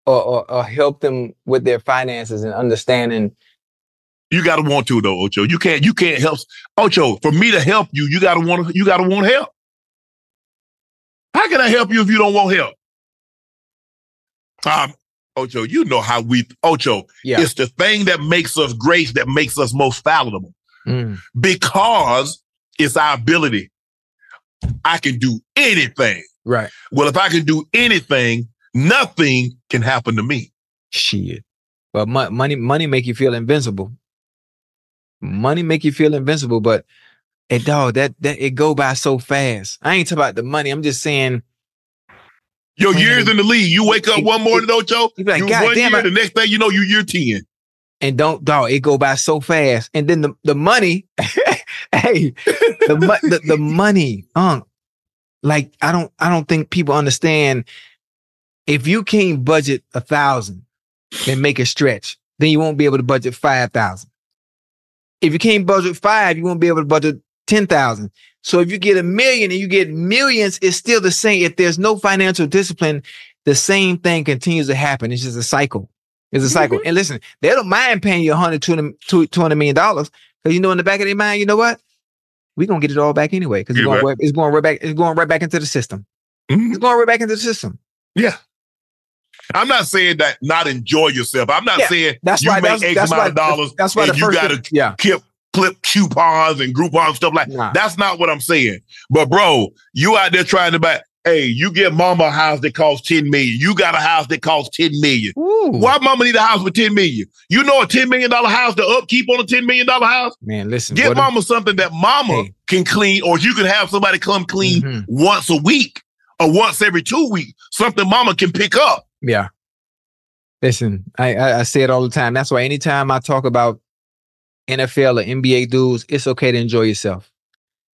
or, or or help them with their finances and understanding? You gotta want to though, Ocho. You can't. You can't help. Ocho, for me to help you, you gotta want. to You gotta want help. How can I help you if you don't want help? Um, Ocho, you know how we. Ocho, Yeah. it's the thing that makes us grace that makes us most fallible Mm, because it's our ability. I can do anything. right. Well, if I can do anything, nothing can happen to me. Shit. But mo- money money make you feel invincible. Money make you feel invincible, but it dog that that it go by so fast. I ain't talking about the money. I'm just saying Your years in the league, you wake up one morning, Ocho, You be like, you "God one damn year, it." the next thing you know, you year 10. and don't dog it go by so fast. And then the the money, hey, the, mo- the the money, um, like I don't I don't think people understand. If you can't budget a thousand and make a stretch, then you won't be able to budget five thousand. If you can't budget five, you won't be able to budget ten thousand. So if you get a million and you get millions, it's still the same. If there's no financial discipline, the same thing continues to happen. It's just a cycle. It's a cycle. And listen, they don't mind paying you 100, 200 200 million dollars because you know in the back of their mind, you know what? We're gonna get it all back anyway because it's, going right. right, it's going right back. It's going right back into the system. Mhm. It's going right back into the system. Yeah. I'm not saying that not enjoy yourself. I'm not Yeah, saying that's you why- make that's- X that's amount why of dollars that's why and the you got to yeah. clip, clip coupons and Groupon stuff like Nah. That's not what I'm saying. But bro, you out there trying to buy, hey, you get mama a house that costs 10 million. You got a house that costs 10 million. Ooh. Why mama need a house for 10 million? You know a $10 million house, the upkeep on a $10 million house? Man, listen. Get mama something that mama Hey. can clean, or you can have somebody come clean Mhm. once a week or once every two weeks. Something mama can pick up. Yeah. Listen, I, I I say it all the time. That's why anytime I talk about NFL or NBA dudes, it's okay to enjoy yourself.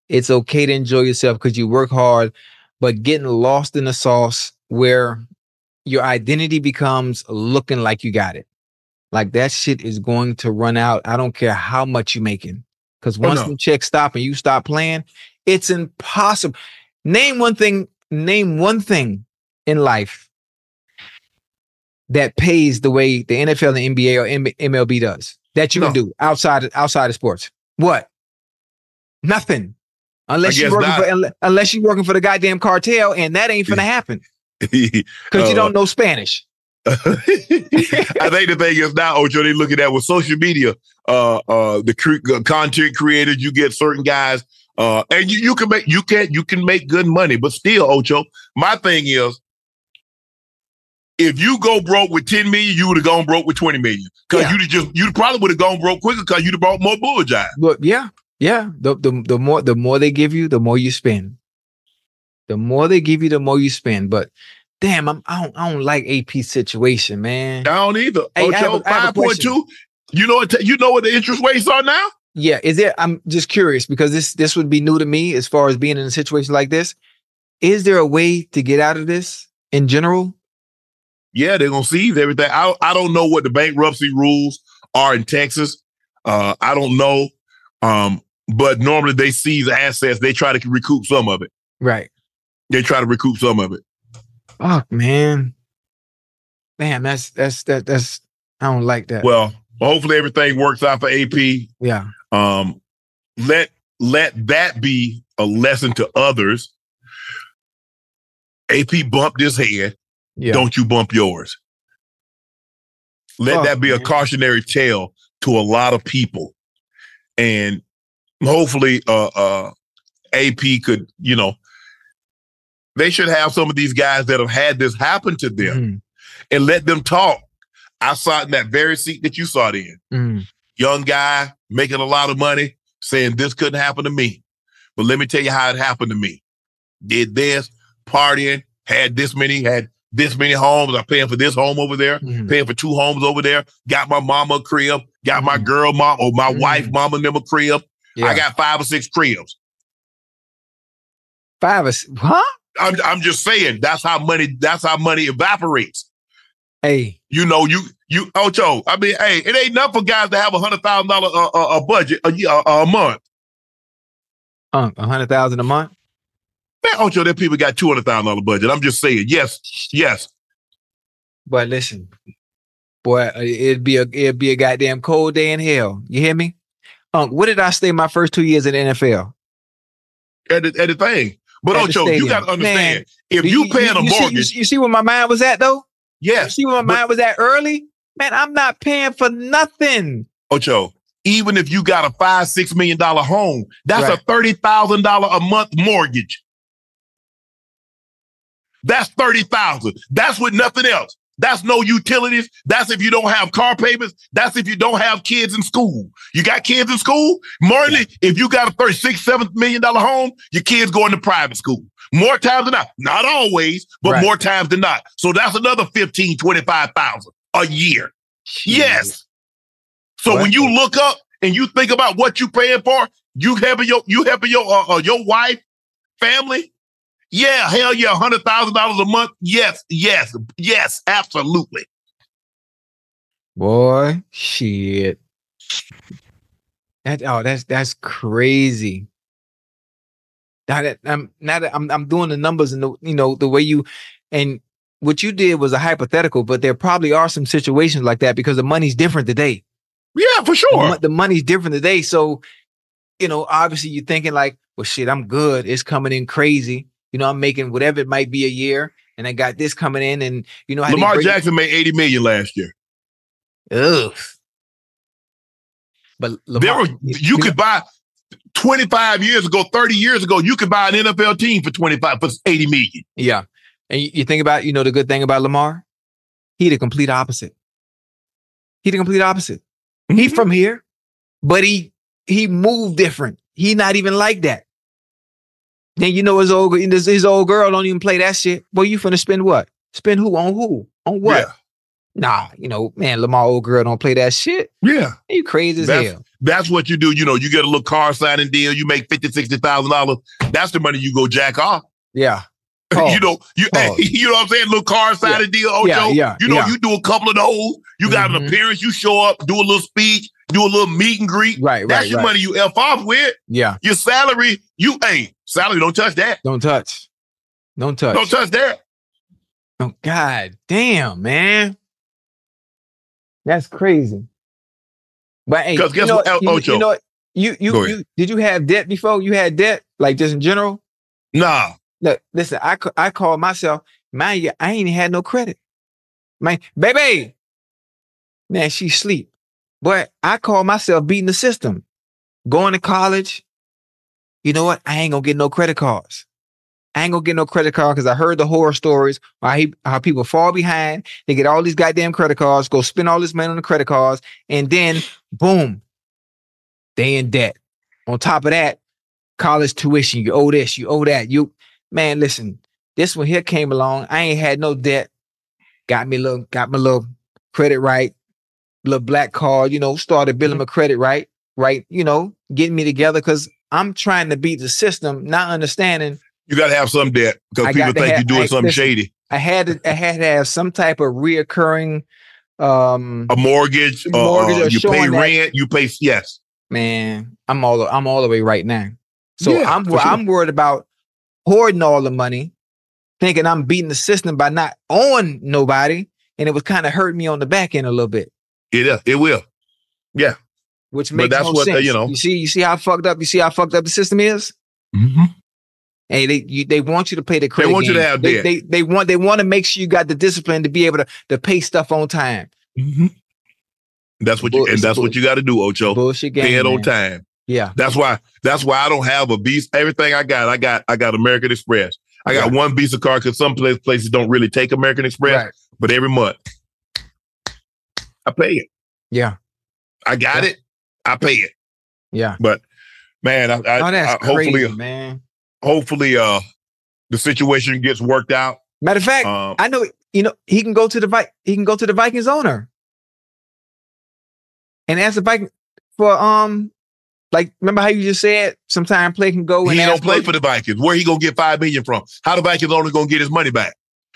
It's okay to enjoy yourself because you work hard, but getting lost in the sauce where your identity becomes looking like you got it. Like that shit is going to run out. I don't care how much you're making. Because oh, once no. the checks stop and you stop playing, it's impossible. Name one thing, name one thing in life that pays the way the NFL and NBA or MLB does that you can do outside outside of sports. What? Nothing. Unless you're working not. for unless you're working for the goddamn cartel, and that ain't gonna happen because Uh, you don't know Spanish. I think the thing is now, Ocho, they looking at with social media, uh, uh, the cre- content creators, you get certain guys, uh, and you, you can make you can you can make good money, but still, Ocho, my thing is, if you go broke with ten million, you would have gone broke with twenty million because Yeah. you'd just you probably would have gone broke quicker because you'd have bought more bull jive. But yeah, yeah. The, the the more the more they give you, the more you spend. The more they give you, the more you spend. But damn, I'm, I don't I don't like AP situation, man. I don't either. Hey, Ocho, a- I have a oh, five point two. You know what? You know what the interest rates are now? Yeah, is there? I'm just curious because this this would be new to me as far as being in a situation like this. Is there a way to get out of this in general? Yeah, they're gonna seize everything. I I don't know what the bankruptcy rules are in Texas. Uh, I don't know. Um, but normally they seize assets. They try to recoup some of it. Right. They try to recoup some of it. Fuck, man. Man, that's that's that that's I don't like that. Well, hopefully everything works out for AP. yeah. Um, let let that be a lesson to others. AP bumped his head. Yeah. Don't you bump yours. Let Fuck, that be a man. cautionary tale to a lot of people. And hopefully uh uh AP could, you know, they should have some of these guys that have had this happen to them Mm, and let them talk. I sat in that very seat that you saw it in mm, young guy making a lot of money saying this couldn't happen to me. But let me tell you how it happened to me. Did this, partying, had this many, had this many homes. I'm paying for this home over there, Mhm. paying for two homes over there. Got my mama a crib, got my girl mom or my wife mama them a crib. Yeah. I got five or six cribs. Five or huh? I'm, I'm just saying that's how money that's how money evaporates. Hey, You know, you you Ocho. I mean, hey, it ain't enough for guys to have a hundred thousand dollar uh, uh, a budget a year uh, a month. Unk, a hundred thousand a month. Man, Ocho, that people got two hundred thousand dollar budget. I'm just saying, yes, yes. But listen, boy, uh, it'd be a it'd be a goddamn cold day in hell. You hear me? Unk, what did I stay my first two years in the NFL? At the, at the thing, but At Ocho, you got to understand Man, if Do you paying a you see- mortgage, you, see where my mind was at though? yes, You see where my mind was at early? Man, I'm not paying for nothing. Ocho. Even if you got a five six million dollar home, that's Right. a thirty thousand dollar a month mortgage. That's thirty thousand. That's with nothing else. That's no utilities. That's if you don't have car payments. That's if you don't have kids in school. You got kids in school? Marley, if you got a 36, $7 million home, your kids going to private school. More times than not. Not always, but Right. more times than not. So that's another 15, 25,000 a year. Yes. So when you look up and you think about what you paying for, you helping your you helping your uh, uh, your wife, family. Yeah, hell yeah, hundred thousand dollars a month. Yes, yes, yes, absolutely. Boy, shit. That oh, that's that's crazy. Now that I'm now that I'm I'm doing the numbers and the you know the way you and what you did was a hypothetical, but there probably are some situations like that because the money's different today. Yeah, for sure. mon- the money's different today. So, you know, obviously you're thinking like, well, shit, I'm good. It's coming in crazy. You know, I'm making whatever it might be a year, and I got this coming in, and you know, how Lamar Jackson made eighty million last year. Ugh. But There were, you could buy 25 years ago, 30 years ago, you could buy an NFL team for 25 for 80 million. Yeah. And you, you think about, you know, the good thing about Lamar, he the complete opposite. He the complete opposite. He mm-hmm. from here, but he he moved different. He not even like that. Then you know his old his, old girl don't even play that shit. Well, you finna spend what? Spend who on who? On what? Yeah. Nah, you know, man, Lamar old girl don't play that shit. Yeah. You crazy as That's, hell. that's what you do. You know, you get a little car signing deal, you make 50, 60,000 dollars. That's the money you go jack off. Yeah. you know, you Pause. you know what I'm saying? Little car signing deal, Ocho. Yeah, yeah, you know, yeah. you do a couple of those. You got an Mhm. appearance, you show up, do a little speech, do a little meet and greet. Right, That's your right. money you F off with. Yeah. Your salary, you hey, salary, don't touch that. Don't touch. Don't touch. Don't touch that. Oh God damn, man. That's crazy. But hey, 'Cause guess know, what, El- you, Ocho? you know what? You you, you did you have debt before? You had debt, like just in general? Nah. Look, listen, I I call myself, man, yeah, I ain't had no credit. Man, baby. Man, she sleep. But I call myself beating the system. Going to college. You know what? I ain't gonna get no credit cards. I ain't gonna get no credit card because I heard the horror stories he, how people fall behind. They get all these goddamn credit cards, go spend all this money on the credit cards, and then boom, they in debt. On top of that, college tuition, you owe this, you owe that. You man, listen, this one here came along. I ain't had no debt. Got me little, got my little credit right, little black card, you know, started building my credit right, right, you know, getting me together because I'm trying to beat the system, not understanding You gotta have some debt because people think have- you're doing I- something listen, shady. I had to I had to have some type of reoccurring um A mortgage, uh, Mortgage uh, or you pay showing that- rent, you pay yes. man, I'm all I'm all the way right now. So Yeah, I'm sure. I'm worried about hoarding all the money, thinking I'm beating the system by not owing nobody, and it was kind of hurting me on the back end a little bit. It is. It will. Yeah. Which But makes that's no what, uh, sense. you know- You see, you see how fucked up. You see how fucked up the system is. Mm-hmm. Hey, they you, they want you to pay the credit. want you to have they, debt. they they want they want to make sure you got the discipline to be able to to pay stuff on time. Mm-hmm. That's what you and it's that's what you got to do, Ocho. Bullshit game. Pay it on time. Yeah. That's why. That's why I don't have a beast. Everything I got, I got. I got American Express. I got one Visa card because some place, places don't really take American Express. Right. But every month, I pay it. Yeah. I got it. I pay it. Yeah. But man, I, I, Oh, that's I- hopefully, crazy, man. hopefully, uh, the situation gets worked out. Matter of fact, Um, I know you know he can go to the Vi- he can go to the Vikings owner and ask the Viking for um like remember how you just said sometime play can go and He don't play for the Vikings. Where he gonna get five million from? How the Vikings only gonna get his money back?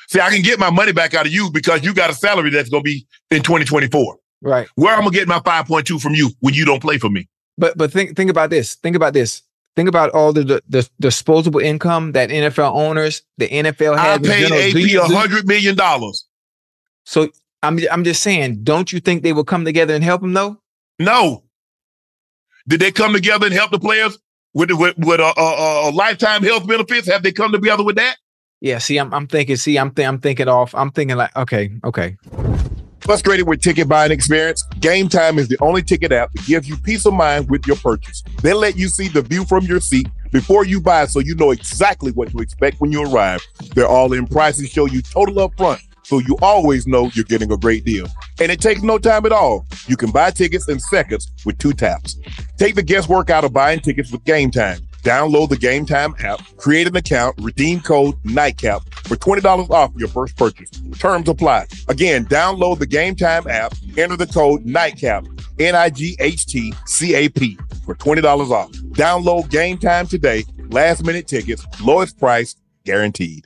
See, I can get my money back out of you because you got a salary that's gonna be in 2024. right. Where I'm gonna get my 5.2 from you when you don't play for me? But but think think about this. Think about this. Think about all the, the, the disposable income that NFL owners, the NFL I has. in paid general. AP hundred million dollars. So I'm I'm just saying, don't you think they will come together and help him though? No. Did they come together and help the players with with, with a, a, a lifetime health benefits? Have they come together with that? Yeah. See, I'm I'm thinking. See, I'm th- I'm thinking off. I'm thinking like, okay, okay. Frustrated with ticket buying experience? Gametime is the only ticket app that gives you peace of mind with your purchase. They let you see the view from your seat before you buy so you know exactly what to expect when you arrive. Their all-in prices show you total upfront, so you always know you're getting a great deal. And it takes no time at all. You can buy tickets in seconds with two taps. Take the guesswork out of buying tickets with Gametime. Download the Gametime app, create an account, redeem code NIGHTCAP for $20 off your first purchase. Terms apply. Again, download the Gametime app, enter the code NIGHTCAP, N-I-G-H-T-C-A-P for $20 off. Download Gametime today. Last minute tickets, lowest price guaranteed.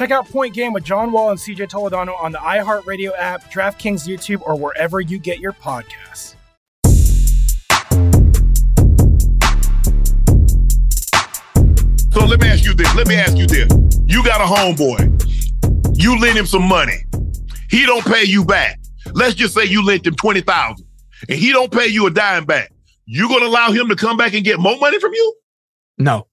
Check out Point Game with John Wall and CJ Toledano on the iHeartRadio app, DraftKings YouTube, or wherever you get your podcasts. So let me ask you this. Let me ask you this. You got a homeboy. You lend him some money. He don't pay you back. Let's just say you lent him 20000 and he don't pay you a dime back. You going to allow him to come back and get more money from you? No.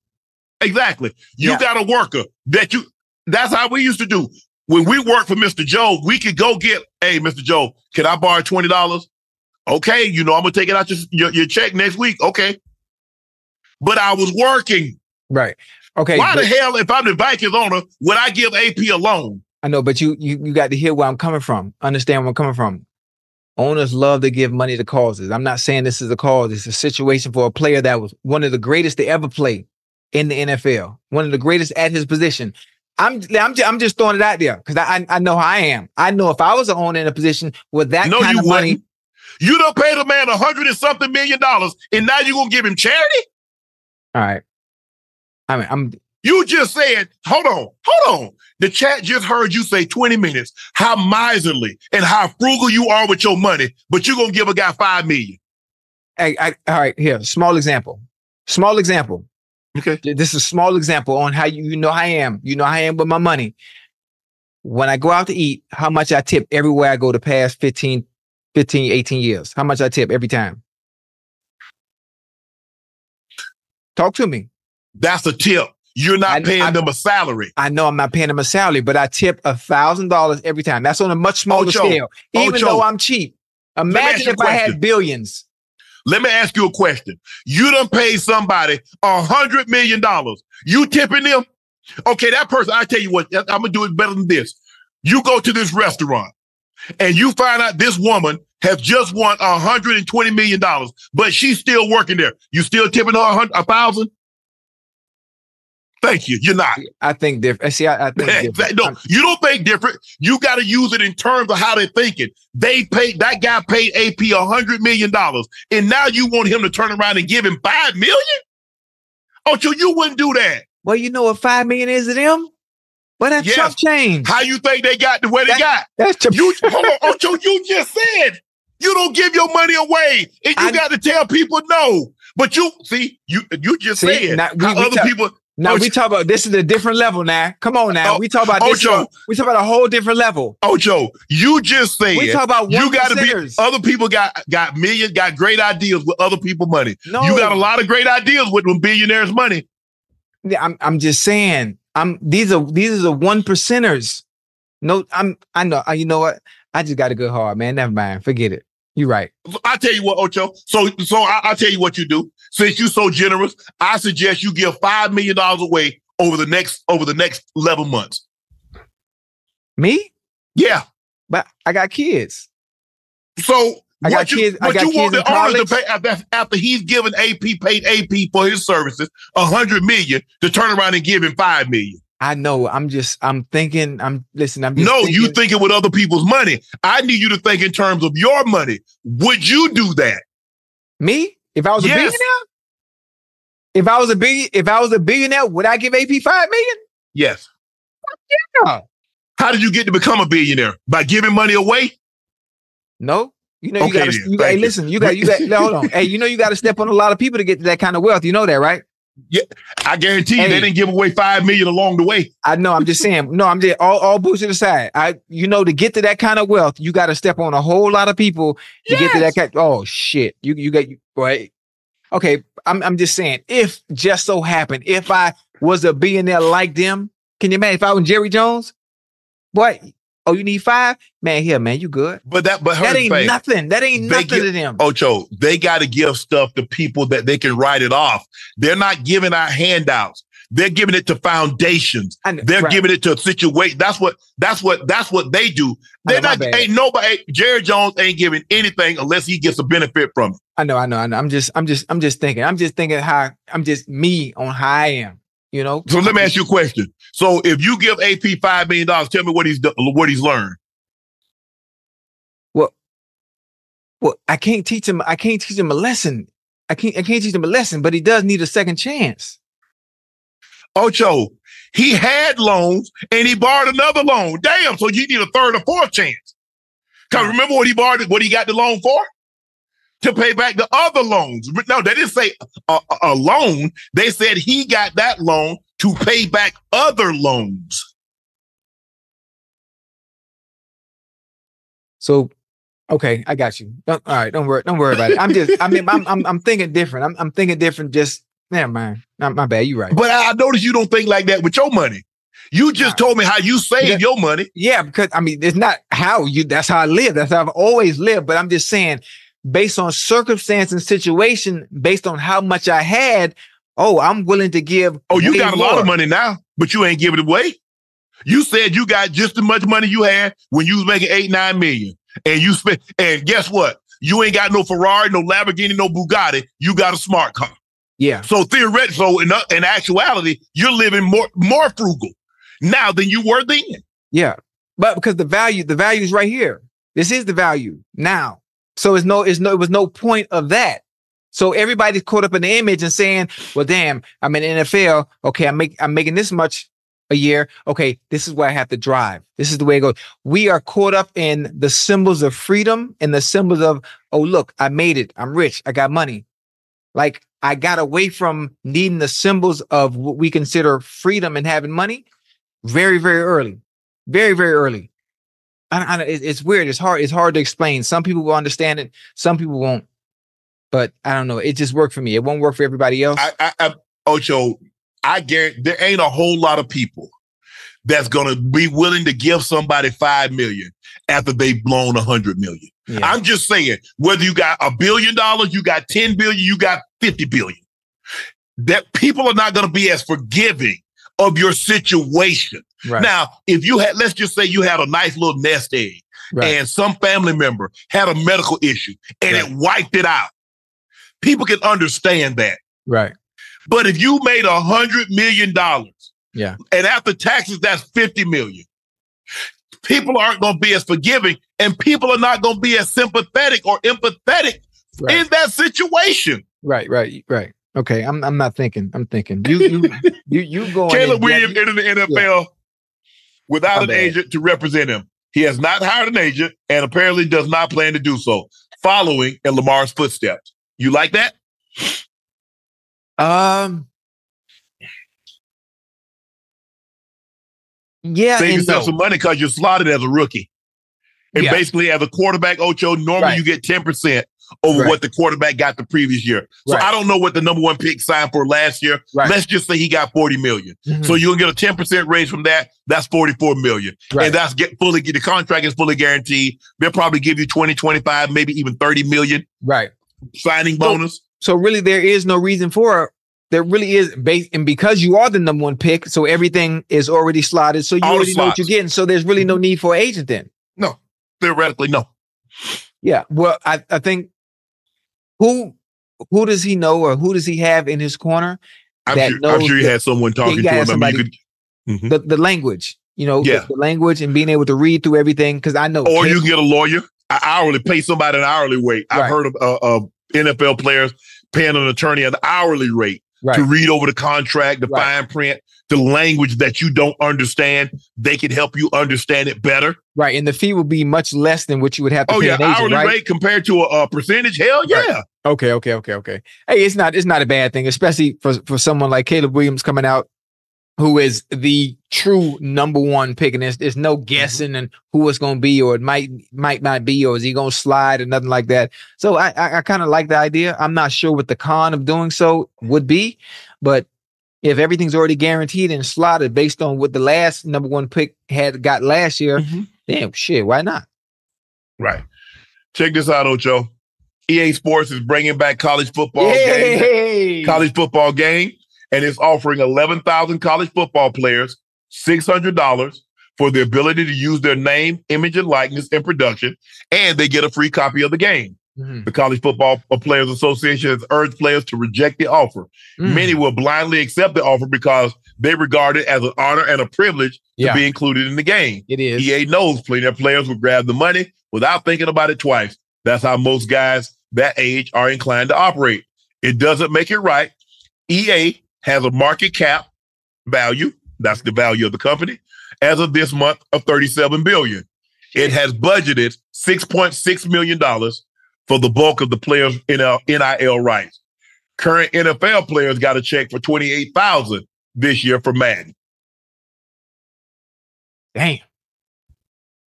Exactly. You Yeah. got a worker that you, that's how we used to do. When we worked for Mr. Joe, we could go get, hey, Mr. Joe, can I borrow $20? Okay. You know, I'm to take it out your, your, your check next week. Okay. But I was working. Right. Okay. Why but- the hell, if I'm the Vikings owner, would I give AP a loan? I know, but you you you got to hear where I'm coming from. Understand where I'm coming from. Owners love to give money to causes. I'm not saying this is a cause. It's a situation for a player that was one of the greatest to ever play in the NFL, one of the greatest at his position. I'm I'm just, I'm just throwing it out there because I, I know how I am. I know if I was an owner in a position with that No, kind of money, wouldn't. You done paid a man a hundred and something million dollars, and now you gonna give him charity? all right. I mean, I'm You just said, hold on, hold on. The chat just heard you say 20 minutes, how miserly and how frugal you are with your money, but you're gonna give a guy five million. Hey, I, all right, here, small example. Small example. Okay. This is a small example on how you, you know how I am. You know how I am with my money. When I go out to eat, how much I tip everywhere I go the past 15, 15, 18 years. How much I tip every time. Talk to me. That's a tip. You're not paying them a salary. I know I'm not paying them a salary, but I tip a thousand dollars every time. That's on a much smaller Ocho, scale. Even Ocho. though I'm cheap. Imagine if I had billions. Let me ask you a question. You done paid somebody a hundred million dollars. You tipping them? Okay, that person, I tell you what, I'm gonna do it better than this. You go to this restaurant and you find out this woman has just won a hundred and twenty million dollars, but she's still working there. You still tipping her a thousand? Thank you. You're not. I think different. Uh, see, I, I think different. no, you don't think different. You got to use it in terms of how they're thinking. They paid that guy paid AP a hundred million dollars, and now you want him to turn around and give him five million? Oh, so you wouldn't do that? Well, you know what five million is to them? Well, that's Yes. chump change. How you think they got the way they That- got? That's chump- You hold on, Ocho, you just said you don't give your money away, and you I- got to tell people no. But you see, you you just See, said now we- how we other talk- people. Now Ocho, we talk about this is a different level. Now, come on now. Oh, we talk about this. Ocho. we talk about a whole different level. Ocho, you just said We talk about you got to be. Other people got got million, got great ideas with other people money. No. You got a lot of great ideas with them billionaires' money. Yeah, I'm I'm just saying. I'm these are these are the one percenters. No, I'm I know. You know what? I just got a good heart, man. Never mind. Forget it. You're right. Me? Yeah. But I got kids. So I got what you, kids- I what you want kids the in owners to pay after, after he's given AP paid AP for his services a hundred million to turn around and give him five million. I know. I'm just. I'm thinking. I'm listen. I'm No, thinking, you thinking with other people's money. I need you to think in terms of your money. Would you do that? me. If I was a billionaire, if I was a billion, if I was a billionaire, would I give AP five million? Yes. Yeah. How did you get to become a billionaire? By giving money away? No. You know, you Okay gotta, You Hey, listen. You got. You got. hold on. Hey, you know, you got to step on a lot of people to get to that kind of wealth. You know that, right? Yeah. I guarantee you Hey. they didn't give away five million along the way. I know. I'm just saying. No, I'm just all, all bullshit aside. I, you know, to get to that kind of wealth, you got to step on a whole lot of people to get to that kind. Oh shit! You you got you right. Okay, I'm I'm just saying. If just so happened, if I was a billionaire like them, can you imagine if I was Jerry Jones? What? Oh, you need five? Man, here, man, you good? But that but That ain't thing. nothing. That ain't nothing give- to them. Ocho, they got to give stuff to people that they can write it off. They're not giving out handouts. They're giving it to foundations. Know, They're right. giving it to a situation. That's what that's what that's what they do. They're know, not ain't nobody Jerry Jones ain't giving anything unless he gets a benefit from it. I know, I know, I know. I'm just, I'm just, I'm just thinking. I'm just thinking how I'm just me on how I am. You know. So let me ask you a question. So if you give AP five million dollars, tell me what he's what he's learned. Well, well, I can't teach him. I can't teach him a lesson. I can't. I can't teach him a lesson. But he does need a second chance. Ocho, He had loans and he borrowed another loan. Damn, so you need a third or fourth chance. Because remember what he borrowed, what he got the loan for? To pay back the other loans. No, they didn't say a, a, loan. They said he got that loan to pay back other loans. So, okay, I got you. Don't, all right, don't worry, don't worry about it. I'm just, I mean, I'm, I'm, I'm thinking different. I'm, I'm thinking different. Just, never mind. Not my bad. You're right. But I noticed you don't think like that with your money. You just told me how you save Yeah. your money. Yeah, because I mean, it's not how you. That's how I live. That's how I've always lived. But I'm just saying, based on circumstance and situation, based on how much I had, oh, I'm willing to give. Oh, you got a lot of money now, but you ain't giving it away. You said you got just as much money you had when you was making eight, nine million. And you spent, and guess what? You ain't got no Ferrari, no Lamborghini, no Bugatti. You got a smart car. Yeah. So theoretically, so in, in actuality, you're living more more frugal now than you were then. Yeah. But because the value, the value is right here. This is the value now. So it's no, it's no, it was no point of that. So everybody's caught up in the image and saying, well, damn, I'm in NFL. Okay, I'm make, I'm making this much a year. Okay, this is where I have to drive. This is the way it goes. We are caught up in the symbols of freedom and the symbols of, oh, look, I made it. I'm rich. I got money. Like I got away from needing the symbols of what we consider freedom and having money very, very early, very, very early. I, I, it- it's weird. It's hard. It's hard to explain. Some people will understand it. Some people won't. But I don't know. It just worked for me. It won't work for everybody else. I, I, I Ocho, I guarantee there ain't a whole lot of people that's gonna be willing to give somebody five million after they've blown a hundred million. I'm just saying, whether you got a billion dollars, you got 10 billion, you got 50 billion, that people are not gonna be as forgiving of your situation. Right. Now, if you had, let's just say you had a nice little nest egg Right. and some family member had a medical issue and it wiped it out, people can understand that. Right. But if you made a hundred million dollars Yeah. and after taxes, that's 50 million. People aren't going to be as forgiving and people are not going to be as sympathetic or empathetic Right. in that situation. Right. Right. Right. Okay. I'm. I'm not thinking. I'm thinking. You. You. you. You going? Caleb Williams entered the NFL without My an bad. agent to represent him. He has not hired an agent and apparently does not plan to do so, following in Lamar's footsteps. You like that? Um. Yeah. Save yourself no. some money because you're slotted as a rookie. And Yeah. basically, as a quarterback, Ocho, normally Right. you get 10% over Right. what the quarterback got the previous year. So Right. I don't know what the number one pick signed for last year. Right. Let's just say he got 40 million. Mhm. So you'll get a 10% raise from that. That's 44 million. And that's get fully the contract is fully guaranteed. They'll probably give you 20, 25, maybe even 30 million Right. signing bonus. So really, there is no reason for it. There really is, based and because you are the number one pick, so everything is already slotted. So you All already know what you're getting. So there's really no need for an agent then. No, theoretically, no. Yeah. Well, I, I think who who does he know or who does he have in his corner? I'm that sure, I'm sure he the- had someone talking to him. I mean, you somebody- could, Mhm. the, the language, you know, Yeah. the, language and being able to read through everything. Because I know, or you can get a lawyer, I hourly, pay somebody an hourly rate. I've heard of, uh, of NFL players paying an attorney an hourly rate Right. to read over the contract, the Right. fine print, the language that you don't understand. They can help you understand it better. right, and the fee will be much less than what you would have to Oh pay yeah, agent, hourly right? rate compared to a, a percentage. Hell yeah. Okay, okay, okay, okay. Hey, it's not it's not a bad thing, especially for for someone like Caleb Williams coming out, who is the true number one pick, and there's, there's no mm-hmm. guessing and who it's going to be, or it might might not be, or is he going to slide or nothing like that. So I I, I kind of like the idea. I'm not sure what the con of doing so mm-hmm. would be, but if everything's already guaranteed and slotted based on what the last number one pick had got last year, mm-hmm. damn shit, why not? Right. Check this out, Ocho. EA Sports is bringing back college football game. College football game, and it's offering 11,000 college football players $600 for the ability to use their name, image, and likeness in production, and they get a free copy of the game. Mhm. The College Football Players Association has urged players to reject the offer. Mm. Many will blindly accept the offer because they regard it as an honor and a privilege Yeah. to be included in the game. It is. EA knows plenty of players will grab the money without thinking about it twice. That's how most guys that age are inclined to operate. It doesn't make it right. EA has a market cap value That's the value of the company. As of this month of 37 billion. It has budgeted $6.6 million for the bulk of the players' NL NIL rights. Current NFL players got a check for 28000 this year for Madden. Damn.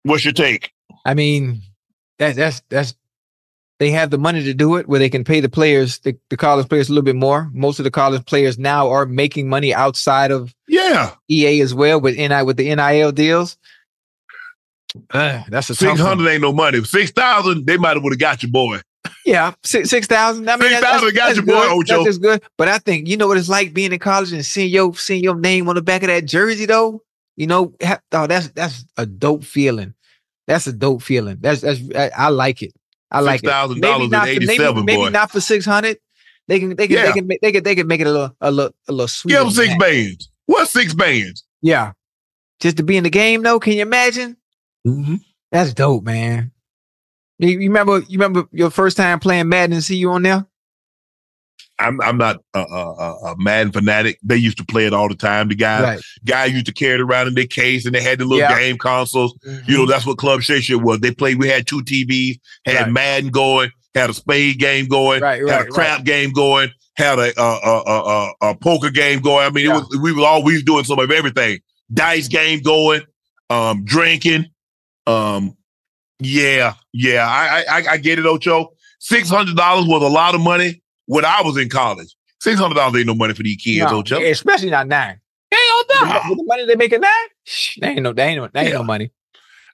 What's your take? I mean, that's that's that's they have the money to do it where they can pay the players, the, the college players a little bit more. Most of the college players now are making money outside of yeah EA as well with NI with the NIL deals. Uh, that's a tough one. ain't no money. Six thousand, they might have would have got your boy. Yeah, six six thousand. I mean, Six that- thousand got that's your boy, good. Ocho. That's just good. But I think you know what it's like being in college and seeing your seeing your name on the back of that jersey, though. You know, ha- oh, that's that's a dope feeling. That's a dope feeling. That's that's I, I like it. I like it. $6,000 Maybe in not for- maybe- Maybe, not for six hundred. They can they can Yeah. they can make, they can they can make it a little a little a little sweet. Give them six bands. What six bands? Yeah, just to be in the game though. Can you imagine? Mm-hmm. That's dope, man. You, you remember you remember your first time playing Madden and see you on there? I'm I'm not a, a, a- Madden fanatic. They used to play it all the time. The guy Right. guy used to carry it around in their case, and they had the little Yeah. game consoles. You know, that's what Club Shay Shit was. They played. We had two TVs, had Right. Madden going, had a spade game going, Right, had a crap game going, had a a, a, a, poker game going. I mean, it was we were always doing some of everything. Dice game going, um, drinking, um, yeah, yeah. I I, I- I get it, Ocho. Six hundred dollars was a lot of money when I was in college. Six hundred dollars ain't no money for these kids, No, Ocho. especially not nine. Hell no. With the money they make at nine, they ain't no, they ain't no, they ain't no money.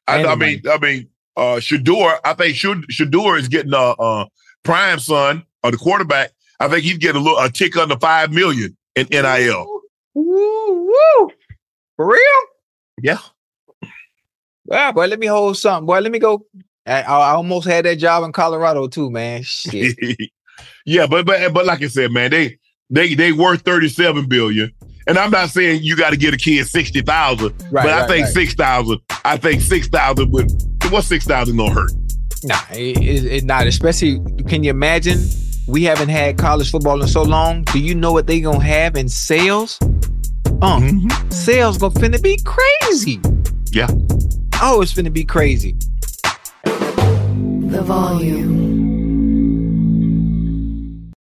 I, Ain't I no mean, I mean, uh, Shedeur. I think Shad- Shedeur is getting a, uh prime son or the quarterback. I think he's getting a little a tick under five million in NIL. Woo, woo. For real? Yeah. Well, boy, let me hold something. Boy, let me go. I, I almost had that job in Colorado too, man. Shit. yeah, but but but like I said, man, they they they worth thirty seven billion. And I'm not saying you got to get a kid sixty thousand, Right, but I right, think right. six thousand. I think six thousand would. What's six thousand gonna hurt? Nah, it, it, it not. Especially, can you imagine? We haven't had college football in so long. Do you know what they gonna have in sales? Um, sales gonna finna be crazy. Yeah. Oh, it's finna be crazy. The volume.